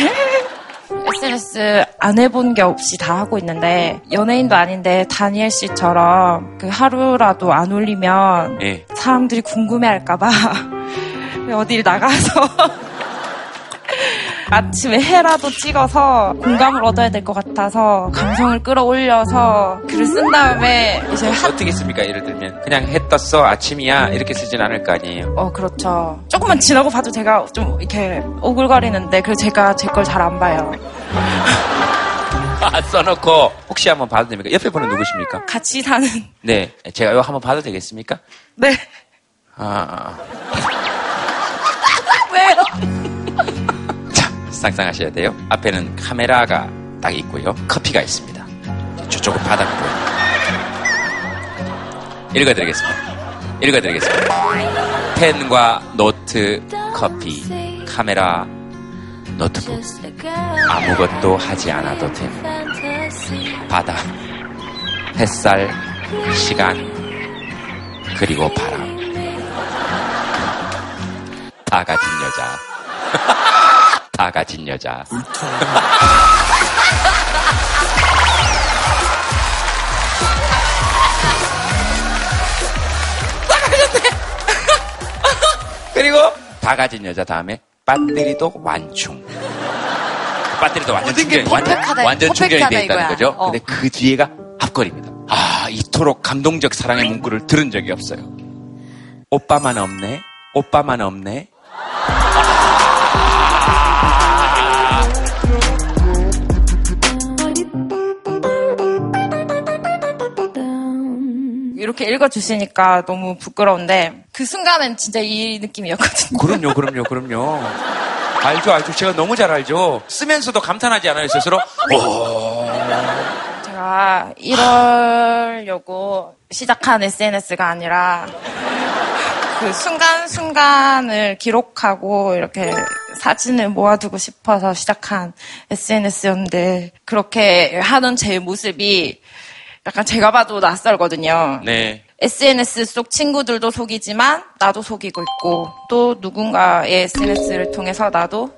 SNS 안 해본 게 없이 다 하고 있는데 연예인도 아닌데 다니엘 씨처럼 그 하루라도 안 올리면 네. 사람들이 궁금해할까봐 어딜 나가서 아침에 해라도 찍어서 공감을 얻어야 될 것 같아서 감성을 끌어올려서 글을 쓴 다음에 이제 한... 어떻게 씁니까? 예를 들면 그냥 해 떴어 아침이야 이렇게 쓰진 않을 거 아니에요? 어 그렇죠. 조금만 지나고 봐도 제가 좀 이렇게 오글거리는데 그래서 제가 제 걸 잘 안 봐요. 아, 써놓고 혹시 한번 봐도 됩니까? 옆에 분은 누구십니까? 같이 사는. 네, 제가 이거 한번 봐도 되겠습니까? 네. 아. 상상하셔야 돼요. 앞에는 카메라가 딱 있고요. 커피가 있습니다. 저쪽은 바닥이 보입니다. 읽어드리겠습니다. 읽어드리겠습니다. 펜과 노트, 커피, 카메라, 노트북. 아무것도 하지 않아도 됩니다. 바다, 햇살, 시간, 그리고 바람. 다 가진 여자. 다 가진 여자. 그리고 다 가진 여자 다음에 배터리도 완충. 배터리도 완전 충전, 완전, 완전 충전이 돼 있다는 거죠. 어. 근데 그 뒤에가 앞걸입니다. 아, 이토록 감동적 사랑의 문구를 들은 적이 없어요. 오빠만 없네. 오빠만 없네. 이렇게 읽어주시니까 너무 부끄러운데 그 순간은 진짜 이 느낌이었거든요. 그럼요, 그럼요, 그럼요. 알죠, 알죠. 제가 너무 잘 알죠. 쓰면서도 감탄하지 않아요, 스스로? 오. 제가 이러려고 시작한 SNS가 아니라 그 순간순간을 기록하고 이렇게 사진을 모아두고 싶어서 시작한 SNS였는데 그렇게 하는 제 모습이 약간 제가 봐도 낯설거든요. 네. SNS 속 친구들도 속이지만 나도 속이고 있고 또 누군가의 SNS를 통해서 나도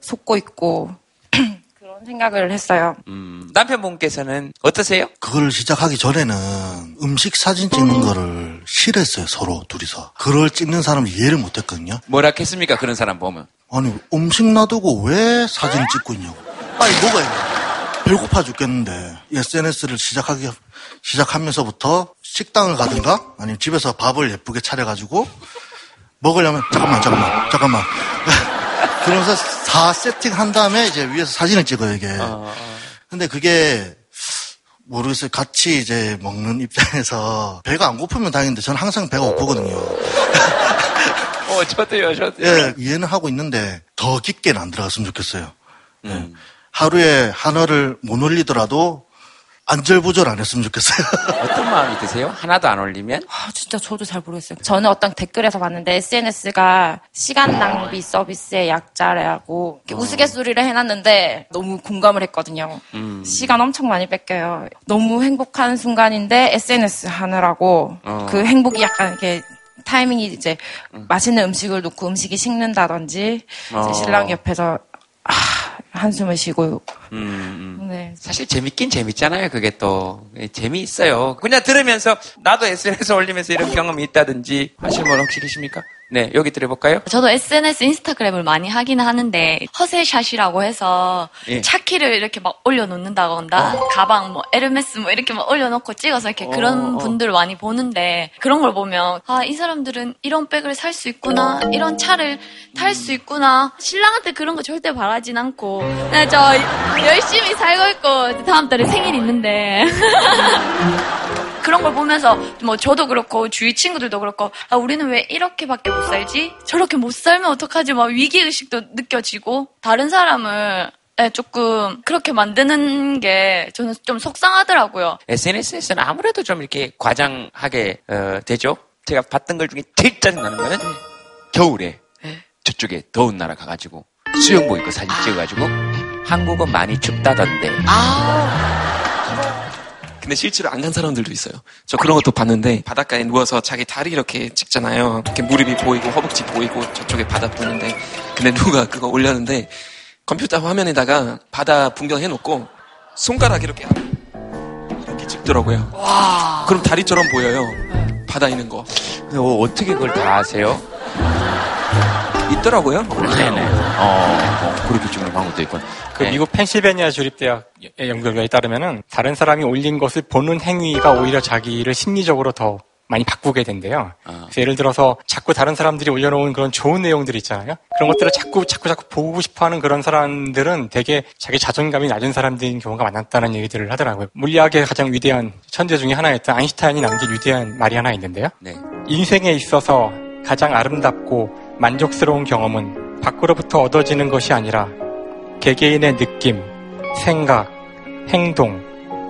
속고 있고 그런 생각을 했어요. 음, 남편분께서는 어떠세요? 그걸 시작하기 전에는 음식 사진 찍는 거를 싫어했어요 서로 둘이서. 그걸 찍는 사람 이해를 못했거든요. 뭐라 했습니까 그런 사람 보면? 아니 음식 놔두고 왜 사진 찍고 있냐고. 빨리 먹어야 돼. 배고파 죽겠는데 SNS를 시작하기 시작하면서부터 식당을 가든가 아니면 집에서 밥을 예쁘게 차려가지고 먹으려면 잠깐만 잠깐만 잠깐만 그러면서 다 세팅한 다음에 이제 위에서 사진을 찍어요 이게. 어, 어. 근데 그게 모르겠어요. 같이 이제 먹는 입장에서 배가 안 고프면 다행인데 저는 항상 배가 고프거든요. 어, 저도요, 저도요. 예, 이해는 하고 있는데 더 깊게는 안 들어갔으면 좋겠어요. 음. 하루에 하나를 못 올리더라도 안절부절 안 했으면 좋겠어요. 어떤 마음이 드세요? 하나도 안 올리면? 아, 진짜 저도 잘 모르겠어요. 저는 어떤 댓글에서 봤는데 SNS가 시간 낭비 서비스의 약자라고 어. 우스갯소리를 해놨는데 너무 공감을 했거든요. 음. 시간 엄청 많이 뺏겨요. 너무 행복한 순간인데 SNS 하느라고 어. 그 행복이 약간 이렇게 타이밍이 이제 음. 맛있는 음식을 놓고 음식이 식는다든지 어. 신랑 옆에서 아, 한숨을 쉬고. 음, 음. 네. 사실 재밌긴 재밌잖아요. 그게 또 예, 재미있어요. 그냥 들으면서 나도 SNS 올리면서 이런 경험이 있다든지 하실 분 혹시 계십니까? 네, 여기 들어볼까요? 저도 SNS, 인스타그램을 많이 하긴 하는데 허세샷이라고 해서 예. 차키를 이렇게 막 올려놓는다거나 어. 가방 뭐 에르메스 뭐 이렇게 막 올려놓고 찍어서 이렇게 어. 그런 분들을 많이 보는데 그런 걸 보면 아, 이 사람들은 이런 백을 살 수 있구나, 이런 차를 탈 수 있구나. 신랑한테 그런 거 절대 바라진 않고 그냥 저 열심히 살고 있고 다음 달에 생일 있는데 그런 걸 보면서 뭐 저도 그렇고 주위 친구들도 그렇고 아 우리는 왜 이렇게밖에 못 살지? 저렇게 못 살면 어떡하지? 막 위기 의식도 느껴지고 다른 사람을 네, 조금 그렇게 만드는 게 저는 좀 속상하더라고요. SNS에서는 아무래도 좀 이렇게 과장하게 어, 되죠. 제가 봤던 걸 중에 제일 짜증나는 거는 겨울에 네. 저쪽에 더운 나라 가가지고 수영복 입고 사진 찍어가지고 한국은 많이 춥다던데. 아. 근데 실제로 안 간 사람들도 있어요. 저 그런 것도 봤는데 바닷가에 누워서 자기 다리 이렇게 찍잖아요. 이렇게 무릎이 보이고 허벅지 보이고 저쪽에 바다 보는데 근데 누가 그거 올렸는데 컴퓨터 화면에다가 바다 풍경 해놓고 손가락 이렇게 이렇게 찍더라고요. 와. 그럼 다리처럼 보여요. 바다 있는 거. 근데 어, 어떻게 그걸 다 아세요? 있더라고요. 네네. 어, 어, 그렇게 찍는 방법도 있군. 그 네. 미국 펜실베니아 주립대학의 연구결과에 따르면은 다른 사람이 올린 것을 보는 행위가 오히려 자기를 심리적으로 더 많이 바꾸게 된대요. 어. 예를 들어서 자꾸 다른 사람들이 올려놓은 그런 좋은 내용들 있잖아요. 그런 것들을 자꾸 자꾸 자꾸 보고 싶어하는 그런 사람들은 되게 자기 자존감이 낮은 사람들인 경우가 많았다는 얘기들을 하더라고요. 물리학의 가장 위대한 천재 중에 하나였던 아인슈타인이 남긴 위대한 말이 하나 있는데요. 네. 인생에 있어서 가장 아름답고 만족스러운 경험은 밖으로부터 얻어지는 것이 아니라 개개인의 느낌, 생각, 행동,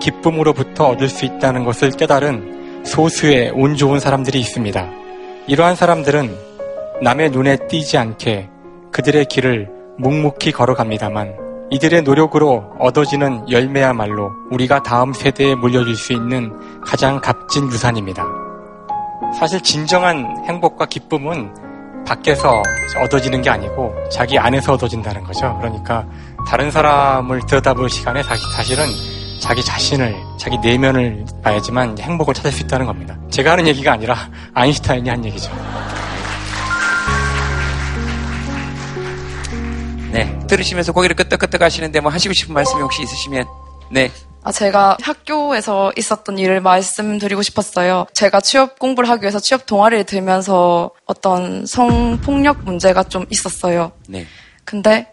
기쁨으로부터 얻을 수 있다는 것을 깨달은 소수의 운 좋은 사람들이 있습니다. 이러한 사람들은 남의 눈에 띄지 않게 그들의 길을 묵묵히 걸어갑니다만 이들의 노력으로 얻어지는 열매야말로 우리가 다음 세대에 물려줄 수 있는 가장 값진 유산입니다. 사실 진정한 행복과 기쁨은 밖에서 얻어지는 게 아니고 자기 안에서 얻어진다는 거죠. 그러니까 다른 사람을 들여다볼 시간에 사실은 자기 자신을, 자기 내면을 봐야지만 행복을 찾을 수 있다는 겁니다. 제가 하는 얘기가 아니라 아인슈타인이 한 얘기죠. 네. 들으시면서 고개를 끄덕끄덕 하시는데 뭐 하시고 싶은 말씀이 혹시 있으시면, 네. 아, 제가 학교에서 있었던 일을 말씀드리고 싶었어요. 제가 취업 공부를 하기 위해서 취업 동아리를 들면서 어떤 성폭력 문제가 좀 있었어요. 네. 근데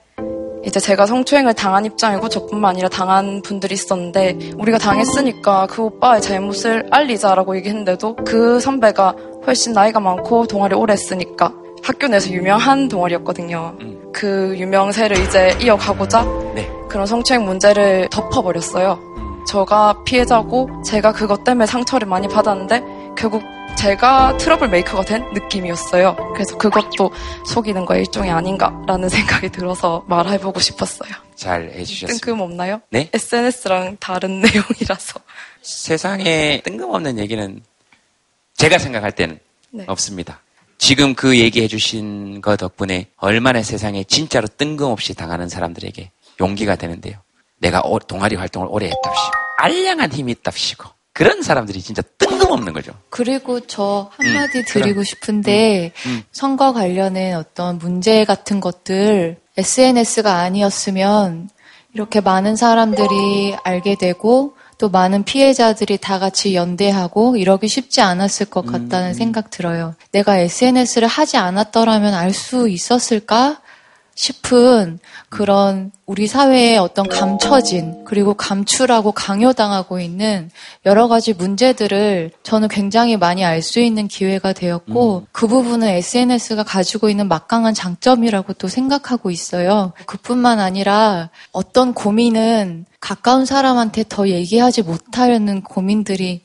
이제 제가 성추행을 당한 입장이고 저뿐만 아니라 당한 분들이 있었는데 우리가 당했으니까 그 오빠의 잘못을 알리자라고 얘기했는데도 그 선배가 훨씬 나이가 많고 동아리 오래 했으니까 학교 내에서 유명한 동아리였거든요. 음. 그 유명세를 이제 이어가고자 네. 그런 성추행 문제를 덮어버렸어요. 음. 저가 피해자고 제가 그것 때문에 상처를 많이 받았는데 결국 제가 트러블 메이커가 된 느낌이었어요. 그래서 그것도 속이는 거 일종이 아닌가라는 생각이 들어서 말해보고 싶었어요. 잘 해주셨습니다. 뜬금없나요? 네? SNS랑 다른 내용이라서. 세상에 뜬금없는 얘기는 제가 생각할 때는 네. 없습니다. 지금 그 얘기해 주신 거 덕분에 얼마나 세상에 진짜로 뜬금없이 당하는 사람들에게 용기가 되는데요. 내가 동아리 활동을 오래 했답시고, 알량한 힘이 있답시고, 그런 사람들이 진짜 뜬금없는 거죠. 그리고 저 한마디 음, 드리고 그럼. 싶은데 음, 음. 선거 관련된 어떤 문제 같은 것들 SNS가 아니었으면 이렇게 많은 사람들이 알게 되고 또 많은 피해자들이 다 같이 연대하고 이러기 쉽지 않았을 것 같다는 음. 생각 들어요. 내가 SNS를 하지 않았더라면 알 수 있었을까? 싶은 그런 우리 사회의 어떤 감춰진 그리고 감추라고 강요당하고 있는 여러 가지 문제들을 저는 굉장히 많이 알 수 있는 기회가 되었고 음. 그 부분은 SNS가 가지고 있는 막강한 장점이라고 또 생각하고 있어요. 그뿐만 아니라 어떤 고민은 가까운 사람한테 더 얘기하지 못하려는 고민들이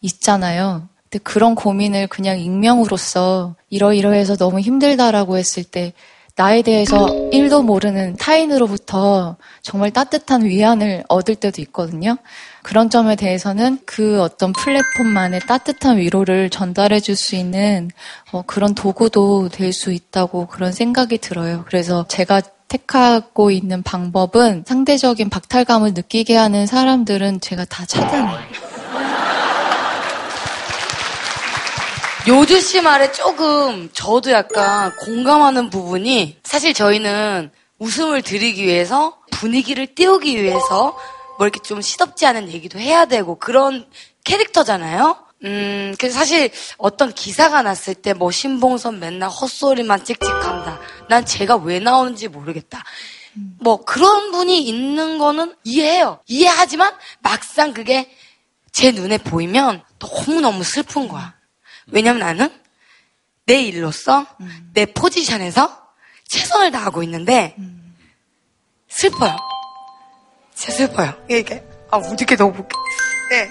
있잖아요. 근데 그런 고민을 그냥 익명으로서 이러이러해서 너무 힘들다라고 했을 때 나에 대해서 1도 모르는 타인으로부터 정말 따뜻한 위안을 얻을 때도 있거든요. 그런 점에 대해서는 그 어떤 플랫폼만의 따뜻한 위로를 전달해 줄 수 있는 어, 그런 도구도 될 수 있다고 그런 생각이 들어요. 그래서 제가 택하고 있는 방법은 상대적인 박탈감을 느끼게 하는 사람들은 제가 다 차단해요. 요주 씨 말에 조금 저도 약간 공감하는 부분이 사실 저희는 웃음을 드리기 위해서 분위기를 띄우기 위해서 뭐 이렇게 좀 시덥지 않은 얘기도 해야 되고 그런 캐릭터잖아요. 음, 그래서 사실 어떤 기사가 났을 때 뭐 신봉선 맨날 헛소리만 찍찍한다. 난 제가 왜 나오는지 모르겠다. 뭐 그런 분이 있는 거는 이해해요. 이해하지만 막상 그게 제 눈에 보이면 너무너무 슬픈 거야. 왜냐면 나는 내 일로서 음. 내 포지션에서 최선을 다하고 있는데 음. 슬퍼요. 진짜 슬퍼요. 이게 아 어떻게 너무 네.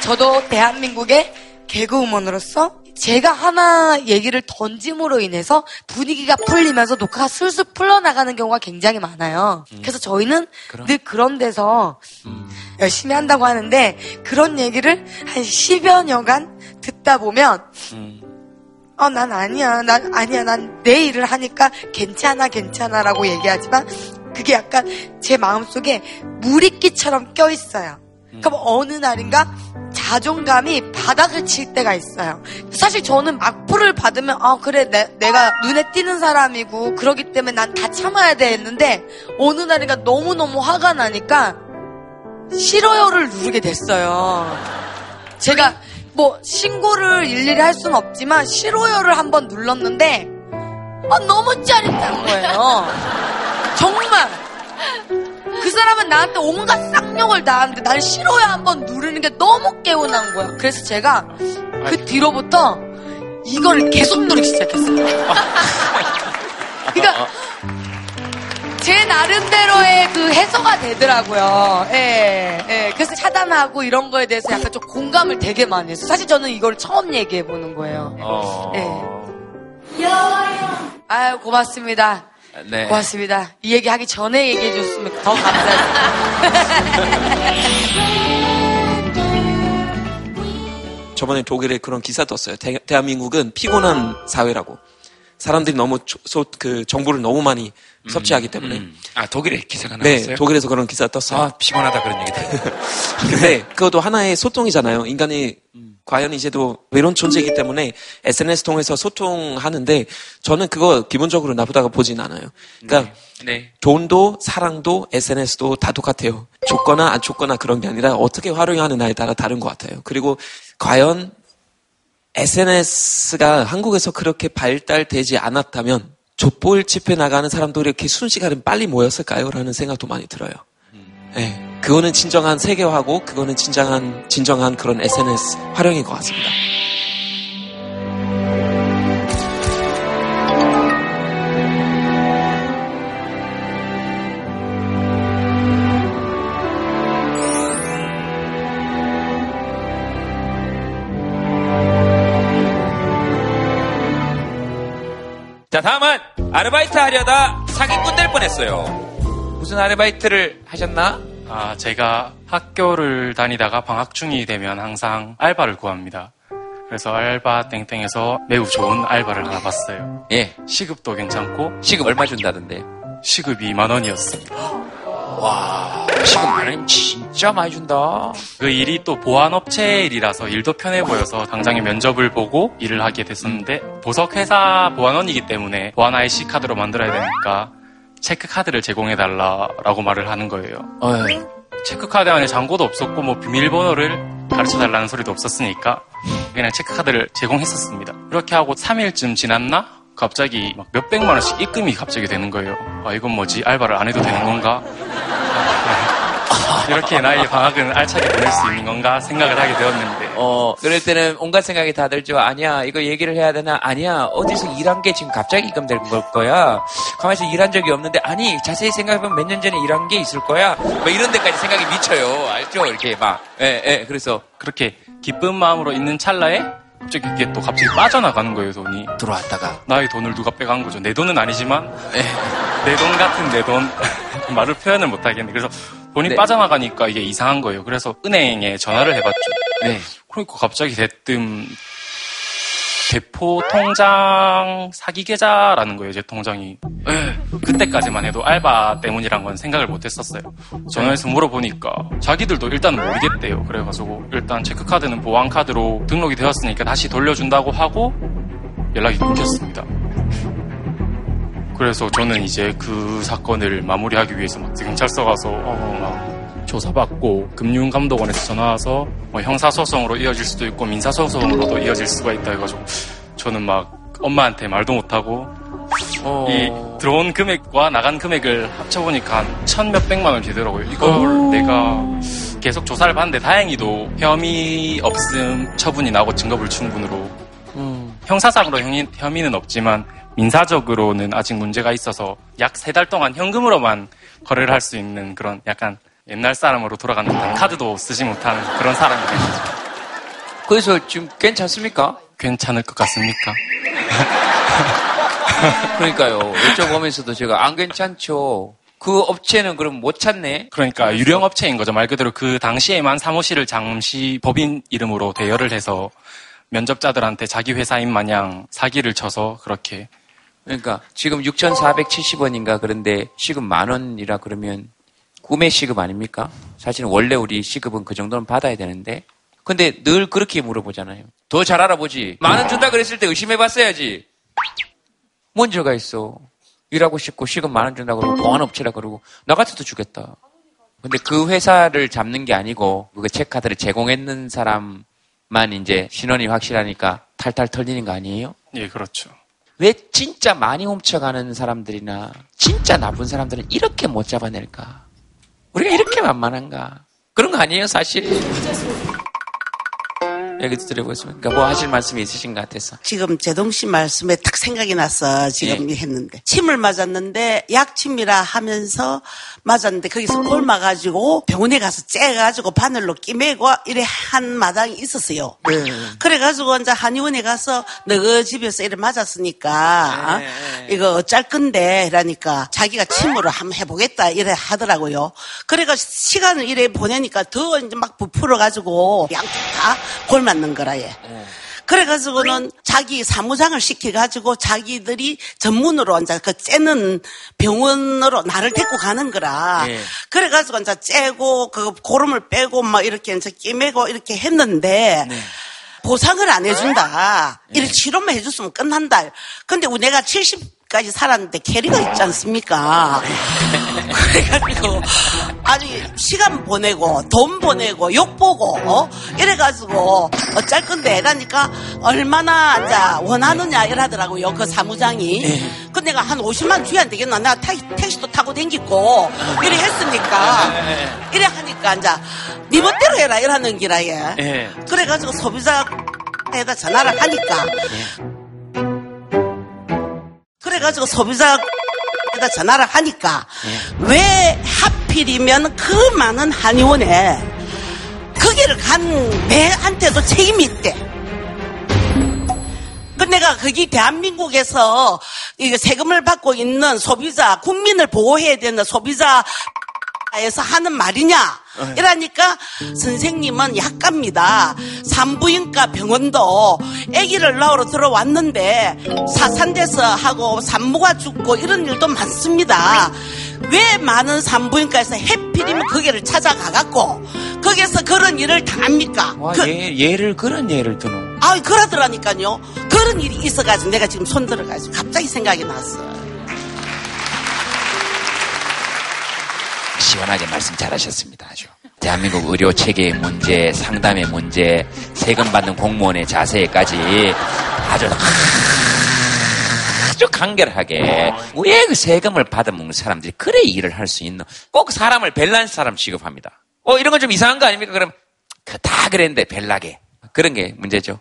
저도 대한민국의 개그우먼으로서 제가 하나 얘기를 던짐으로 인해서 분위기가 풀리면서 녹화가 술술 풀려나가는 경우가 굉장히 많아요. 음. 그래서 저희는 그럼. 늘 그런 데서 음. 열심히 한다고 하는데 그런 얘기를 한 10여 년간 듣다 보면 음. 어, 난 아니야. 난 아니야. 난 내 일을 하니까 괜찮아, 괜찮아라고 얘기하지만 그게 약간 제 마음속에 무리끼처럼 껴있어요. 그럼 어느 날인가 자존감이 바닥을 칠 때가 있어요. 사실 저는 악플을 받으면 아 그래 내, 내가 눈에 띄는 사람이고 그러기 때문에 난 다 참아야 돼 했는데 어느 날인가 너무너무 화가 나니까 싫어요를 누르게 됐어요. 제가 뭐 신고를 일일이 할 수는 없지만 싫어요를 한번 눌렀는데 아 너무 짜릿한 거예요. 정말 그 사람은 나한테 온갖 쌍욕을 다 하는데 날 싫어야 한번 누르는 게 너무 개운한 거야. 그래서 제가 그 뒤로부터 이거를 계속 누르기 시작했어요. 그러니까 제 나름대로의 그 해소가 되더라고요. 예, 예. 그래서 차단하고 이런 거에 대해서 약간 좀 공감을 되게 많이 했어요. 사실 저는 이걸 처음 얘기해 보는 거예요. 어... 예. 아유, 고맙습니다. 네. 고맙습니다. 이 얘기 하기 전에 얘기해 줬으면 더 감사했습니다. 저번에 독일에 그런 기사 떴어요. 대, 한민국은 피곤한 사회라고. 사람들이 너무 소, 그 정보를 너무 많이 음, 섭취하기 때문에. 음. 아 독일에 기사가 네, 나왔어요? 네, 독일에서 그런 기사 떴어요. 아 피곤하다 그런 얘기. 근데 그것도 하나의 소통이잖아요. 인간이 음. 과연 이제도 이런 존재이기 때문에 SNS 통해서 소통하는데 저는 그거 기본적으로 나쁘다고 보진 않아요. 그러니까 네. 네. 돈도 사랑도 SNS도 다 똑같아요. 좋거나 안 좋거나 그런 게 아니라 어떻게 활용하느냐에 따라 다른 것 같아요. 그리고 과연 SNS가 한국에서 그렇게 발달되지 않았다면 족보일 집회 나가는 사람도 이렇게 순식간에 빨리 모였을까요? 라는 생각도 많이 들어요. 네, 그거는 진정한 세계화고 그거는 진정한 진정한 그런 SNS 활용인 것 같습니다. 자, 다음은 아르바이트 하려다 사기꾼 될 뻔했어요. 무슨 아르바이트를 하셨나? 아, 제가 학교를 다니다가 방학 중이 되면 항상 알바를 구합니다. 그래서 알바 땡땡에서 매우 좋은 알바를 하나 봤어요. 예. 시급도 괜찮고. 시급 얼마 준다던데? 시급이 만 원이었습니다. 와, 시급 만 원이면 진짜 많이 준다. 그 일이 또 보안업체 일이라서 일도 편해 보여서 당장에 면접을 보고 일을 하게 됐었는데 보석회사 보안원이기 때문에 보안 IC 카드로 만들어야 되니까 체크카드를 제공해달라라고 말을 하는 거예요. 어이. 체크카드 안에 잔고도 없었고 뭐 비밀번호를 가르쳐달라는 소리도 없었으니까 그냥 체크카드를 제공했었습니다. 이렇게 하고 3일쯤 지났나? 갑자기 막 몇백만 원씩 입금이 갑자기 되는 거예요. 아, 이건 뭐지? 알바를 안 해도 되는 건가? 이렇게 나의 방학은 알차게 보낼 수 있는 건가 생각을 하게 되었는데. 어, 그럴 때는 온갖 생각이 다 들죠. 아니야, 이거 얘기를 해야 되나? 아니야, 어디서 일한 게 지금 갑자기 입금된 걸 거야. 가만히 서 일한 적이 없는데, 아니, 자세히 생각해보면 몇 년 전에 일한 게 있을 거야. 뭐 이런 데까지 생각이 미쳐요. 알죠? 이렇게 막. 예, 예, 그래서. 그렇게 기쁜 마음으로 있는 찰나에 갑자기 이게 또 갑자기 빠져나가는 거예요, 돈이. 들어왔다가. 나의 돈을 누가 빼간 거죠. 내 돈은 아니지만, 네. 내돈 같은 내 돈. 말을 표현을 못 하겠네. 그래서 돈이 네. 빠져나가니까 이게 이상한 거예요. 그래서 은행에 전화를 해봤죠. 네. 그러니까 갑자기 대뜸 대포 통장 사기 계좌라는 거예요, 제 통장이. 네. 그때까지만 해도 알바 때문이란 건 생각을 못 했었어요. 전화해서 물어보니까 자기들도 일단은 모르겠대요. 그래가지고 일단 체크카드는 보안카드로 등록이 되었으니까 다시 돌려준다고 하고 연락이 끊겼습니다. 그래서 저는 이제 그 사건을 마무리하기 위해서 막 경찰서 가서 어, 막 조사받고 금융감독원에서 전화 와서 뭐 형사소송으로 이어질 수도 있고 민사소송으로도 이어질 수가 있다 해가지고 저는 막 엄마한테 말도 못하고 어... 이 들어온 금액과 나간 금액을 합쳐보니까 한 천 몇백만 원 되더라고요. 이걸 어... 내가 계속 조사를 받는데 다행히도 혐의 없음 처분이 나고 증거불충분으로 음... 형사상으로 혐의, 혐의는 없지만 민사적으로는 아직 문제가 있어서 약 세 달 동안 현금으로만 거래를 할 수 있는 그런 약간 옛날 사람으로 돌아가는 듯한 카드도 쓰지 못하는 그런 사람이 된 거죠. 그래서 지금 괜찮습니까? 괜찮을 것 같습니까? 그러니까요. 여쭤보면서도 제가 안 괜찮죠. 그 업체는 그럼 못 찾네? 그러니까 유령 업체인 거죠. 말 그대로 그 당시에만 사무실을 잠시 법인 이름으로 대여를 해서 면접자들한테 자기 회사인 마냥 사기를 쳐서 그렇게 그러니까 지금 6,470원인가 그런데 시급 만 원이라 그러면 구매 시급 아닙니까? 사실은 원래 우리 시급은 그 정도는 받아야 되는데 근데 늘 그렇게 물어보잖아요. 더 잘 알아보지. 만 원 준다 그랬을 때 의심해 봤어야지. 뭔저가 있어. 일하고 싶고 시급 만 원 준다 그러고 보안업체라 그러고 나 같아도 주겠다. 근데 그 회사를 잡는 게 아니고 그 체크카드를 제공했는 사람만 이제 신원이 확실하니까 탈탈 털리는 거 아니에요? 예, 그렇죠. 왜 진짜 많이 훔쳐가는 사람들이나 진짜 나쁜 사람들은 이렇게 못 잡아낼까? 우리가 이렇게 만만한가? 그런 거 아니에요, 사실? 얘기 드려보겠습니다. 그러니까 뭐 하실 말씀이 있으신 것 같아서. 지금 제동 씨 말씀에 딱 생각이 났어. 지금 예. 했는데. 침을 맞았는데 약침이라 하면서 맞았는데 거기서 꼴마가지고 병원에 가서 째가지고 바늘로 끼매고 이래 한 마당이 있었어요. 네. 그래가지고 이제 한의원에 가서 너그 집에서 이래 맞았으니까 네. 어? 이거 어쩔 건데 이러니까 자기가 침으로 한번 해보겠다 이래 하더라고요. 그래가 시간을 이래 보내니까 더 이제 막 부풀어가지고 양쪽 다 골 맞는 거라 예. 네. 그래가지고는 자기 사무장을 시켜가지고 자기들이 전문으로 이제 그 째는 병원으로 나를 데리고 가는 거라. 네. 그래가지고 이제 째고 그 고름을 빼고 막 이렇게 이제 끼매고 이렇게 했는데 네. 보상을 안 해준다. 네. 이렇게 치료만 해줬으면 끝난다. 근데 내가 70 까지 살았는데 캐리가 있지 않습니까? 그래가지고 아니 시간 보내고 돈 보내고 욕 보고 어? 이래가지고 어쩔 건데 이러니까 얼마나 이제 원하느냐 이러더라고요 그 사무장이. 네. 근데 내가 한 50만 주야 안 되겠나? 내가 택시, 도 타고 댕기고 이래 했으니까 이래 하니까 이제 네 멋대로 해라 이러는 기라 얘. 네. 그래가지고 소비자에다 전화를 하니까. 네. 그래가지고 소비자에다 전화를 하니까 네. 왜 하필이면 그 많은 한의원에 거기를 간 내한테도 책임이 있대. 그 내가 거기 대한민국에서 세금을 받고 있는 소비자, 국민을 보호해야 되는 소비자 에서 하는 말이냐? 네. 이러니까 선생님은 약갑니다. 산부인과 병원도 아기를 낳으러 들어왔는데 사산돼서 하고 산모가 죽고 이런 일도 많습니다. 왜 많은 산부인과에서 해필이면 거기를 찾아가갖고 거기에서 그런 일을 당합니까? 와, 그, 예, 예를 그런 예를 드노. 아, 그러더라니까요. 그런 일이 있어가지고 내가 지금 손 들어가지고 갑자기 생각이 났어. 시원하게 말씀 잘하셨습니다. 아주. 대한민국 의료 체계의 문제, 상담의 문제, 세금 받는 공무원의 자세까지 아주 아주 간결하게 왜 그 세금을 받아먹는 사람들이 그래 일을 할 수 있는 꼭 사람을 벨란 사람 취급합니다. 어 이런 건 좀 이상한 거 아닙니까? 그럼 그다 그랬는데 벨나게 그런 게 문제죠.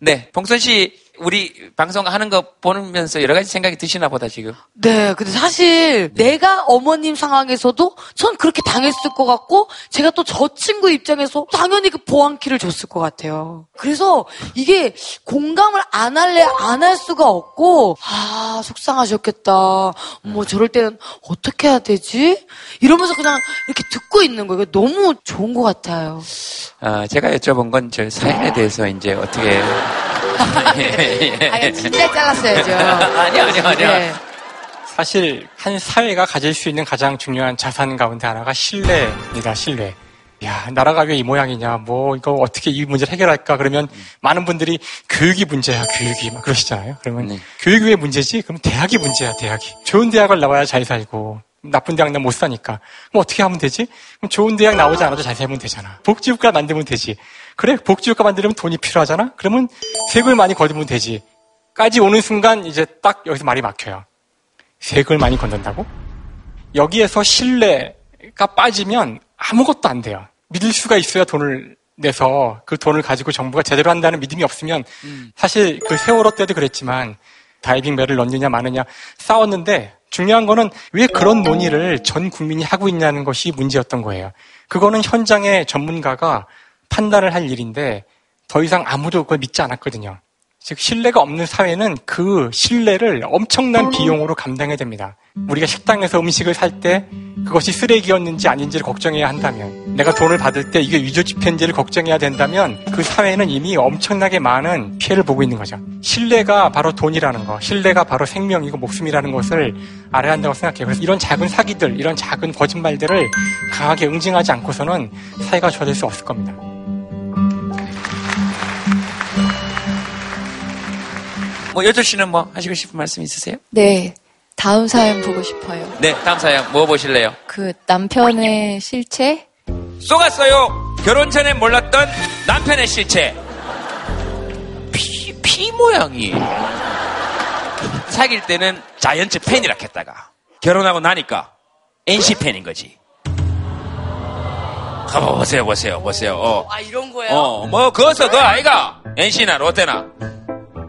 네, 봉선 씨 우리 방송하는 거 보면서 여러 가지 생각이 드시나 보다 지금. 네, 근데 사실 네. 내가 어머님 상황에서도 전 그렇게 당했을 것 같고 제가 또 저 친구 입장에서 당연히 그 보안키를 줬을 것 같아요. 그래서 이게 공감을 안 할래 안 할 수가 없고 아 속상하셨겠다. 뭐 저럴 때는 어떻게 해야 되지? 이러면서 그냥 이렇게 듣고 있는 거예요. 너무 좋은 것 같아요. 아, 제가 여쭤본 건 저 사연에 대해서 이제 어떻게 아니, 진짜 잘랐어야죠. 아니요, 아니요, 아니요. 네. 사실 한 사회가 가질 수 있는 가장 중요한 자산 가운데 하나가 신뢰입니다. 신뢰. 야, 나라가 왜 이 모양이냐, 뭐, 이거 어떻게 이 문제를 해결할까, 그러면 음. 많은 분들이 교육이 문제야, 교육이, 막 그러시잖아요. 그러면 네. 교육이 왜 문제지? 그럼 대학이 문제야, 대학이. 좋은 대학을 나와야 잘 살고, 나쁜 대학 나못 사니까. 그럼 어떻게 하면 되지? 그럼 좋은 대학 나오지 않아도 잘 살면 되잖아. 복지국가 만들면 되지. 그래, 복지국가 만들려면 돈이 필요하잖아? 그러면 세금을 많이 거두면 되지. 까지 오는 순간 이제 딱 여기서 말이 막혀요. 세금을 많이 건든다고? 여기에서 신뢰가 빠지면 아무것도 안 돼요. 믿을 수가 있어야 돈을 내서 그 돈을 가지고 정부가 제대로 한다는 믿음이 없으면 음. 사실 그 세월호 때도 그랬지만 다이빙 벨을 넣느냐 마느냐 싸웠는데 중요한 거는 왜 그런 논의를 전 국민이 하고 있냐는 것이 문제였던 거예요. 그거는 현장의 전문가가 판단을 할 일인데 더 이상 아무도 그걸 믿지 않았거든요. 즉 신뢰가 없는 사회는 그 신뢰를 엄청난 비용으로 감당해야 됩니다. 우리가 식당에서 음식을 살 때 그것이 쓰레기였는지 아닌지를 걱정해야 한다면 내가 돈을 받을 때 이게 위조 지폐인지를 걱정해야 된다면 그 사회는 이미 엄청나게 많은 피해를 보고 있는 거죠. 신뢰가 바로 돈이라는 거, 신뢰가 바로 생명이고 목숨이라는 것을 알아야 한다고 생각해요. 그래서 이런 작은 사기들, 이런 작은 거짓말들을 강하게 응징하지 않고서는 사회가 좋아질 수 없을 겁니다. 뭐 여덟 씨는 뭐 하시고 싶은 말씀 있으세요? 네. 다음 사연 보고 싶어요. 네, 다음 사연 뭐 보실래요? 그 남편의 실체? 쏘갔어요. 결혼 전에 몰랐던 남편의 실체. 피, 피 모양이. 사귈 때는 자이언츠 팬이라 했다가 결혼하고 나니까 NC 팬인 거지. 가만 보세요, 보세요, 보세요. 어. 아, 이런 거예요? 어, 뭐, 그어서 그 아이가, NC나 롯데나,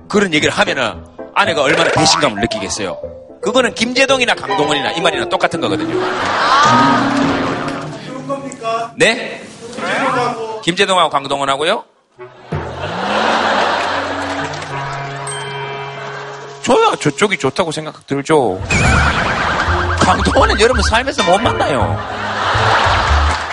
그런 얘기를 하면은, 아내가 얼마나 배신감을 느끼겠어요. 그거는 김재동이나 강동원이나 이 말이나 똑같은 거거든요. 네? 김재동하고 강동원하고요? 저야 저쪽이 좋다고 생각 들죠. 강동원은 여러분 삶에서 못 만나요.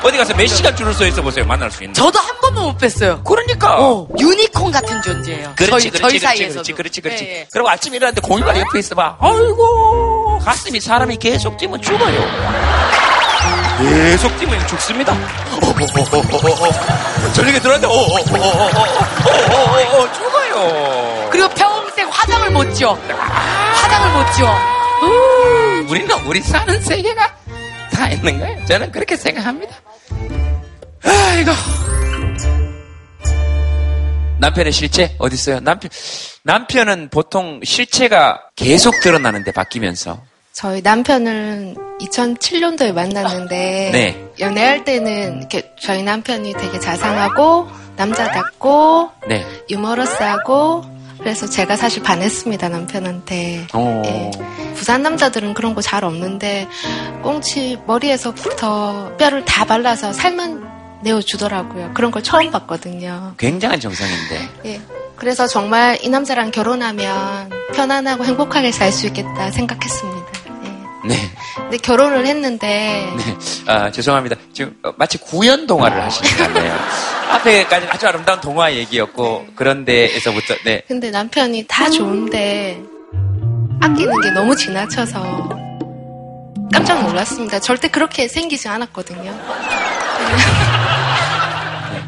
어디 가서 몇 시간 줄을 서 있어 보세요. 만날 수 있는. 저도 한 번도 못 뵀어요. 그러니까. 어, 유니콘 같은 존재예요. 그렇지, 저희, 그렇지, 저희 그렇지. 그렇지, 그렇지, 그렇지. 예, 예. 그리고 아침에 일어났는데 공유가 옆에 있어봐. 아이고, 가슴이 사람이 계속 뛰면 죽어요. 계속 뛰면 죽습니다. 저녁에 들어왔는데, 어어어어어어어어어 죽어요. 그리고 평생 화장을 못 지워. 화장을 못 지워. 우리는 우리 사는 세계가 다 있는 거예요. 저는 그렇게 생각합니다. 아이고. 남편의 실체 어디 있어요? 남편 남편은 보통 실체가 계속 드러나는데 바뀌면서 저희 남편을 2007년도에 만났는데 네. 연애할 때는 이렇게 저희 남편이 되게 자상하고 남자답고 네. 유머러스하고 그래서 제가 사실 반했습니다 남편한테 어. 부산 남자들은 그런 거 잘 없는데 꽁치 머리에서부터 뼈를 다 발라서 살만 내어주더라고요 그런 걸 처음 봤거든요 굉장한 정상인데. 예. 그래서 정말 이 남자랑 결혼하면 편안하고 행복하게 살 수 있겠다 생각했습니다 네. 근데 결혼을 했는데 네. 아, 죄송합니다. 지금 어, 마치 구연 동화를 하시는 것 같네요. 앞에까지는 아주 아름다운 동화 얘기였고 그런 데에서부터 네. 근데 남편이 다 좋은데 아끼는 게 너무 지나쳐서 깜짝 놀랐습니다. 절대 그렇게 생기지 않았거든요.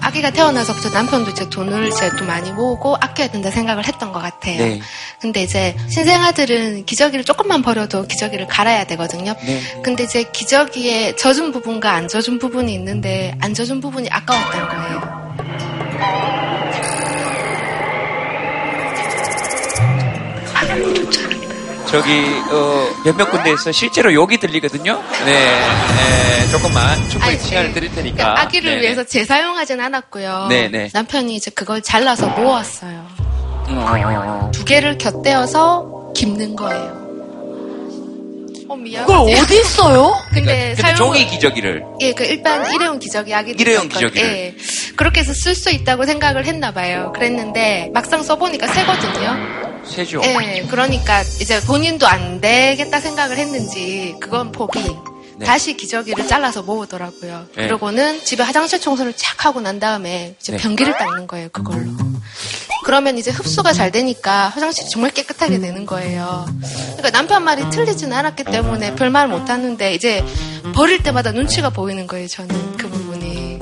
아기가 태어나서부터 남편도 이제 돈을 이제 또 많이 모으고 아껴야 된다 생각을 했던 것 같아요. 네. 근데 이제 신생아들은 기저귀를 조금만 버려도 기저귀를 갈아야 되거든요. 네. 근데 이제 기저귀에 젖은 부분과 안 젖은 부분이 있는데 안 젖은 부분이 아까웠던 거예요. 저기 어, 몇몇 군데에서 실제로 욕이 들리거든요. 네, 네, 조금만 충분히 시간을 드릴 테니까. 그러니까 아기를 네네. 위해서 재사용하진 않았고요. 네네. 남편이 이제 그걸 잘라서 모았어요. 어, 두 개를 곁대어서 깁는 거예요. 어, 미안. 그걸 어디 있어요? 근데 근데 사용 종이 기저귀를 예, 그 일반 일회용 기저귀 아기들 일회용. 기저귀를. 예. 그렇게 해서 쓸 수 있다고 생각을 했나 봐요. 그랬는데 막상 써보니까 새거든요. 세죠. 예, 그러니까 이제 본인도 안 되겠다 생각을 했는지 그건 포기. 네. 다시 기저귀를 잘라서 모으더라고요. 네. 그러고는 집에 화장실 청소를 쫙 하고 난 다음에 이제 네. 변기를 닦는 거예요, 그걸로. 그러면 이제 흡수가 잘 되니까 화장실이 정말 깨끗하게 되는 거예요. 그러니까 남편 말이 틀리지는 않았기 때문에 별말 못 하는데 이제 버릴 때마다 눈치가 보이는 거예요, 저는 그 부분이.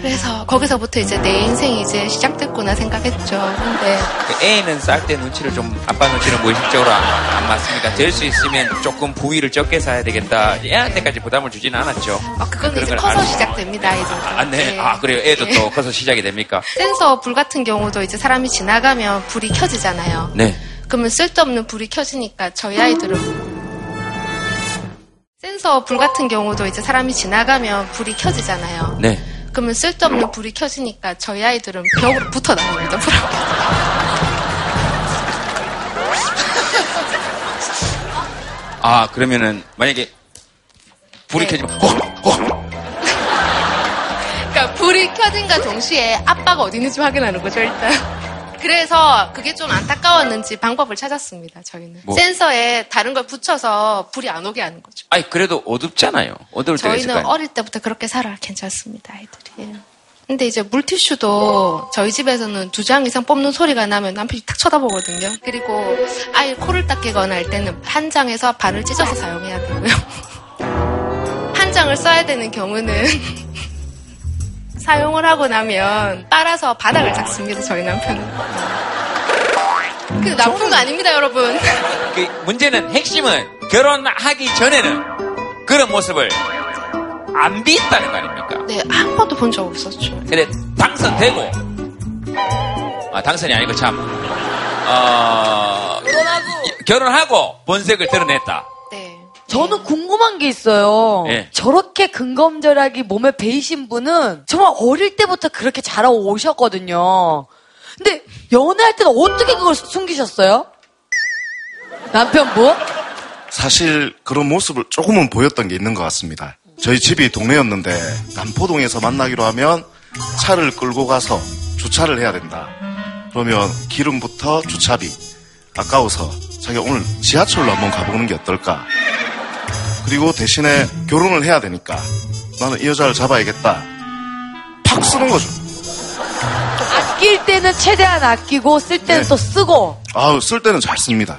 그래서 거기서부터 이제 내 인생이 이제 시작됐구나 생각했죠. 근데 그 애는 쌀 때 눈치를 좀 아빠 눈치는 무의식적으로 안, 안 맞습니까? 될수 있으면 조금 부위를 적게 사야 되겠다. 애한테까지 부담을 주지는 않았죠. 그건 그런 이제 걸 커서. 시작됩니다, 아이들. 아, 네. 아, 그래요. 애도 또 커서 시작이 됩니까? 센서 불 같은 경우도 이제 사람이 지나가면 불이 켜지잖아요. 네. 그러면 쓸데없는 불이 켜지니까 저희 아이들은 센서 불 같은 경우도 이제 사람이 지나가면 불이 켜지잖아요. 네. 그러면 쓸데없는 불이 켜지니까 저희 아이들은 벽으로 붙어 나옵니다. 아, 그러면은, 만약에, 불이 네. 켜지면, 어, 그러니까 불이 켜진과 동시에 아빠가 어디 있는지 확인하는 거죠, 일단. 그래서 그게 좀 안타까웠는지 방법을 찾았습니다, 저희는. 뭐? 센서에 다른 걸 붙여서 불이 안 오게 하는 거죠. 아니, 그래도 어둡잖아요. 어두울 때가 있을 거 저희는. 어릴 때부터 그렇게 살아 괜찮습니다 아이들이. 예. 근데 이제 물티슈도 저희 집에서는 두 장 이상 뽑는 소리가 나면 남편이 탁 쳐다보거든요. 그리고 아이 코를 닦이거나 할 때는 한 장에서 반을 찢어서 사용해야 되고요. 한 장을 써야 되는 경우는 사용을 하고 나면 빨아서 바닥을 닦습니다. 저희 남편은. 그 나쁜 거 아닙니다, 여러분. 그 문제는, 핵심은, 결혼하기 전에는, 그런 모습을 안 비있다는 거 아닙니까? 네, 한 번도 본 적 없었죠. 근데 당선되고 아 당선이 아니고 참 어, 결혼하고 본색을 드러냈다. 네. 저는 궁금한 게 있어요. 예. 저렇게 근검절약이 몸에 배이신 분은 정말 어릴 때부터 그렇게 자라오 오셨거든요. 근데 연애할 때는 어떻게 그걸 숨기셨어요? 남편분? 사실 그런 모습을 조금은 보였던 게 있는 것 같습니다. 저희 집이 동네였는데 남포동에서 만나기로 하면 차를 끌고 가서 주차를 해야 된다. 그러면 기름부터 주차비 아까워서 자기 오늘 지하철로 한번 가보는 게 어떨까. 그리고 대신에 결혼을 해야 되니까 나는 이 여자를 잡아야겠다. 팍 쓰는 거죠. 아낄 때는 최대한 아끼고 쓸 때는 네. 또 쓰고. 아우 쓸 때는 잘 씁니다.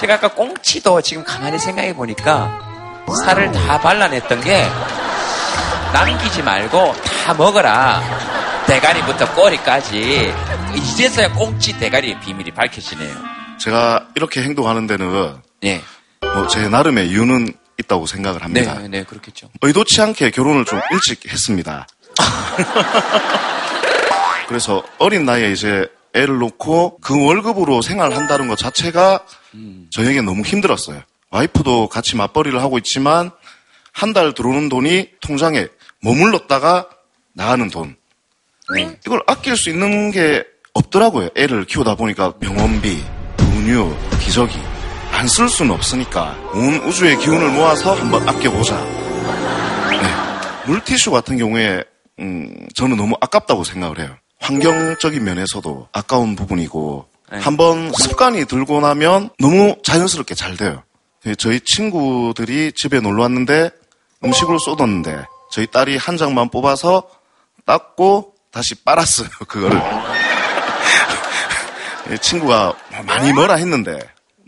제가 아까 꽁치도 지금 가만히 생각해 보니까 살을 다 발라냈던 게 남기지 말고 다 먹어라. 대가리부터 꼬리까지. 이제서야 꽁치 대가리의 비밀이 밝혀지네요. 제가 이렇게 행동하는 데는 네. 뭐제 나름의 이유는 있다고 생각을 합니다. 네, 네, 그렇겠죠. 의도치 않게 결혼을 좀 일찍 했습니다. 그래서 어린 나이에 이제 애를 놓고 그 월급으로 생활한다는 것 자체가 저에게 너무 힘들었어요. 와이프도 같이 맞벌이를 하고 있지만 한 달 들어오는 돈이 통장에 머물렀다가 나가는 돈. 이걸 아낄 수 있는 게 없더라고요. 애를 키우다 보니까 병원비, 분유, 기저귀 안 쓸 수는 없으니까 온 우주의 기운을 모아서 한번 아껴보자. 네. 물티슈 같은 경우에 음, 저는 너무 아깝다고 생각을 해요. 환경적인 면에서도 아까운 부분이고 한번 습관이 들고 나면 너무 자연스럽게 잘 돼요. 예, 저희 친구들이 집에 놀러 왔는데 음식을 쏟았는데 저희 딸이 한 장만 뽑아서 닦고 다시 빨았어요. 그거를. 예, 친구가 많이 뭐라 했는데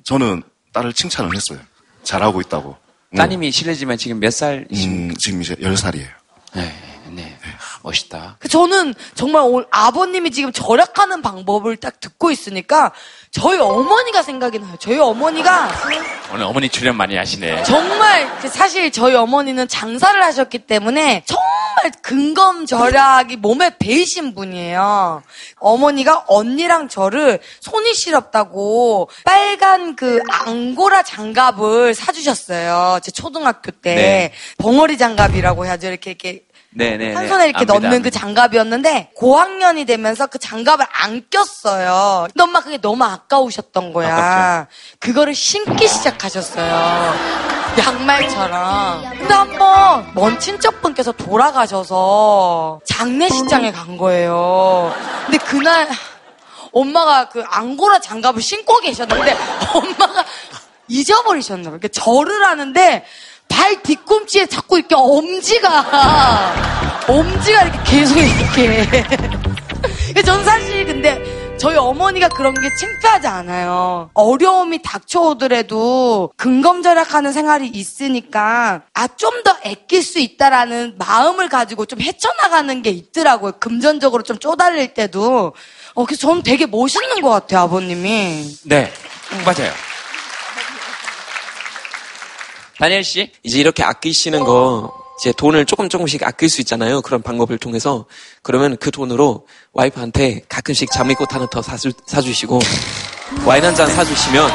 저는 딸을 칭찬을 했어요. 잘하고 있다고. 따님이 실례지만 지금 몇 살이십니까? 음, 지금 이제 10살이에요. 네, 네. 멋있다. 그 저는 정말 오늘 아버님이 지금 절약하는 방법을 딱 듣고 있으니까 저희 어머니가 생각이 나요. 저희 어머니가 오늘 어머니 출연 많이 하시네. 정말 그 사실 저희 어머니는 장사를 하셨기 때문에 정말 근검절약이 몸에 배이신 분이에요. 어머니가 언니랑 저를 손이 시렵다고 빨간 그 앙고라 장갑을 사주셨어요. 제 초등학교 때 네. 벙어리 장갑이라고 해야죠. 이렇게 이렇게 네네. 한 손에 이렇게 넣는 그 장갑이었는데 고학년이 되면서 그 장갑을 안 꼈어요. 근데 엄마 그게 너무 아까우셨던 거야. 그거를 신기 시작하셨어요. 양말처럼. 근데 한번 먼 친척분께서 돌아가셔서 장례식장에 간 거예요. 근데 그날 엄마가 그 앙고라 장갑을 신고 계셨는데 엄마가 잊어버리셨나 봐요. 그러니까 절을 하는데 발 뒤꿈치에 자꾸 이렇게 엄지가 엄지가 이렇게 계속 이렇게. 전 사실 근데 저희 어머니가 그런 게 창피하지 않아요. 어려움이 닥쳐오더라도 근검절약하는 생활이 있으니까 아 좀 더 아낄 수 있다라는 마음을 가지고 좀 헤쳐나가는 게 있더라고요. 금전적으로 좀 쪼달릴 때도. 어, 그래서 저는 되게 멋있는 것 같아요, 아버님이. 네, 맞아요. 다니엘 씨? 이제 이렇게 아끼시는 거 이제 돈을 조금 조금씩 아낄 수 있잖아요. 그런 방법을 통해서 그러면 그 돈으로 와이프한테 가끔씩 장미꽃 하나 더 사주, 사주시고 와인 한 잔 사주시면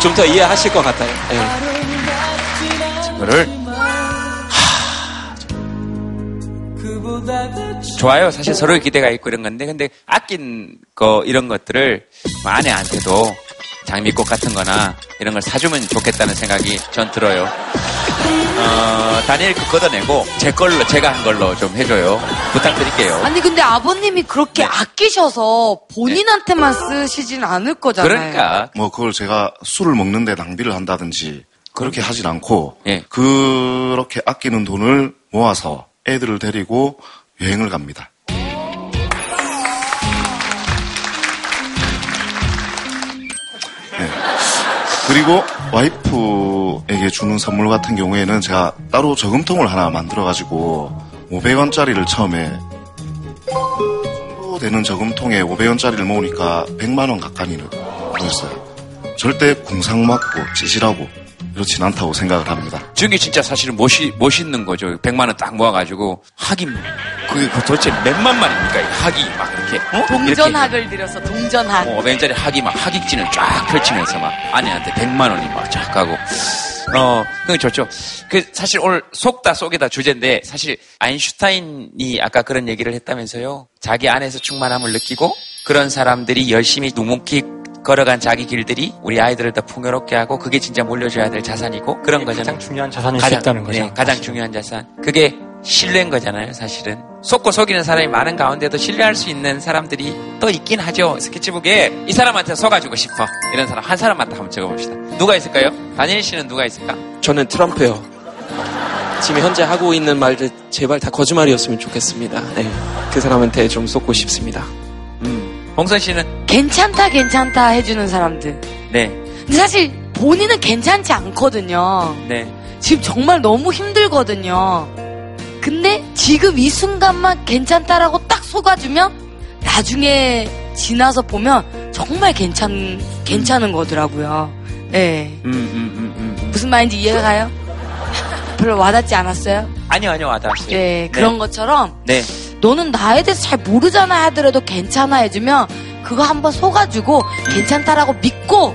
좀 더 이해하실 것 같아요. 예. 이거를 좋아요. 사실 서로 기대가 있고 이런 건데, 근데 아낀 거 이런 것들을 뭐 아내한테도 장미꽃 같은 거나 이런 걸 사주면 좋겠다는 생각이 전 들어요. 어, 다니엘 그 걷어내고 제 걸로, 제가 한 걸로 좀 해줘요. 부탁드릴게요. 아니 근데 아버님이 그렇게 아끼셔서 본인한테만 쓰시진 않을 거잖아요. 뭐 그걸 제가 술을 먹는데 낭비를 한다든지 그렇게 하진 않고 그렇게 아끼는 돈을 모아서 애들을 데리고 여행을 갑니다. 그리고 와이프에게 주는 선물 같은 경우에는 제가 따로 저금통을 하나 만들어가지고 500원짜리를 처음에 되는 저금통에 500원짜리를 모으니까 100만원 가까이는 모였어요. 절대 궁상 맞고 찌질하고 그렇진 않다고 생각을 합니다. 중이 진짜 사실은 멋이, 멋있는 거죠. 100만 원 딱 모아가지고 학이 그게 그 도대체 몇만 마리입니까? 이 학이 막 이렇게 어? 동전학을 들여서 동전학. 뭐 500원짜리 학이 막 학익진을 쫙 펼치면서 막 아내한테 100만 원이 막 쫙 가고 어, 그게 좋죠. 그, 사실 오늘 속다 속이다 주제인데, 사실 아인슈타인이 아까 그런 얘기를 했다면서요. 자기 안에서 충만함을 느끼고, 그런 사람들이 열심히 묵묵히 걸어간 자기 길들이 우리 아이들을 더 풍요롭게 하고 그게 진짜 물려줘야 될 자산이고 그런 거잖아요. 가장 중요한 자산일 가장, 수 있다는 거죠. 네, 가장 중요한 자산. 그게 신뢰인 거잖아요, 사실은. 속고 속이는 사람이 많은 가운데도 신뢰할 수 있는 사람들이 또 있긴 하죠. 스케치북에 이 사람한테 속아주고 싶어. 이런 사람 한 사람만 딱 한번 적어봅시다. 누가 있을까요? 다니엘 씨는 누가 있을까? 저는 트럼프요. 지금 현재 하고 있는 말들 제발 다 거짓말이었으면 좋겠습니다. 네, 그 사람한테 좀 쏟고 싶습니다. 봉선 씨는 괜찮다 괜찮다 해주는 사람들. 네. 근데 사실 본인은 괜찮지 않거든요. 네. 지금 정말 너무 힘들거든요. 근데 지금 이 순간만 괜찮다라고 딱 속아주면 나중에 지나서 보면 정말 괜찮 괜찮은 거더라고요. 예. 음, 음, 음, 무슨 말인지 이해가 가요? 별로 와닿지 않았어요? 아니요, 아니요, 와닿았어요. 예, 그런 것처럼 네. 너는 나에 대해서 잘 모르잖아 하더라도 괜찮아 해주면 그거 한번 속아주고 괜찮다라고 믿고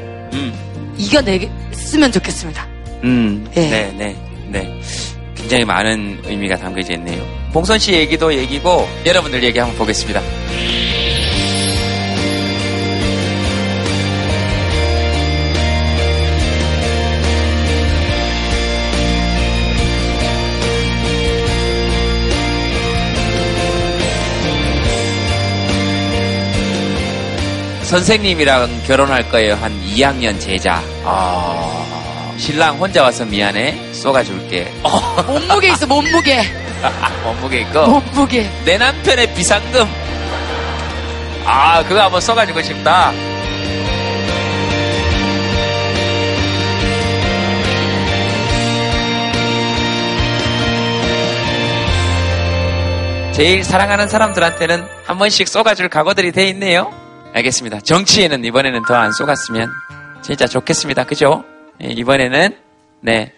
이겨냈으면 좋겠습니다. 음. 예. 네, 네, 네. 굉장히 많은 의미가 담겨져 있네요. 봉선 씨 얘기도 얘기고 여러분들 얘기 한번 보겠습니다. 선생님이랑 결혼할 거예요. 한 2학년 제자. 아, 신랑 혼자 와서 미안해. 쏘가줄게. 어. 몸무게 있어, 몸무게. 몸무게 있고. 몸무게. 내 남편의 비상금. 아, 그거 한번 써가지고 싶다. 제일 사랑하는 사람들한테는 한 번씩 쏘가줄 각오들이 돼 있네요. 알겠습니다. 정치에는 이번에는 더안 쏘갔으면 진짜 좋겠습니다. 그죠? 예, 이번에는 네.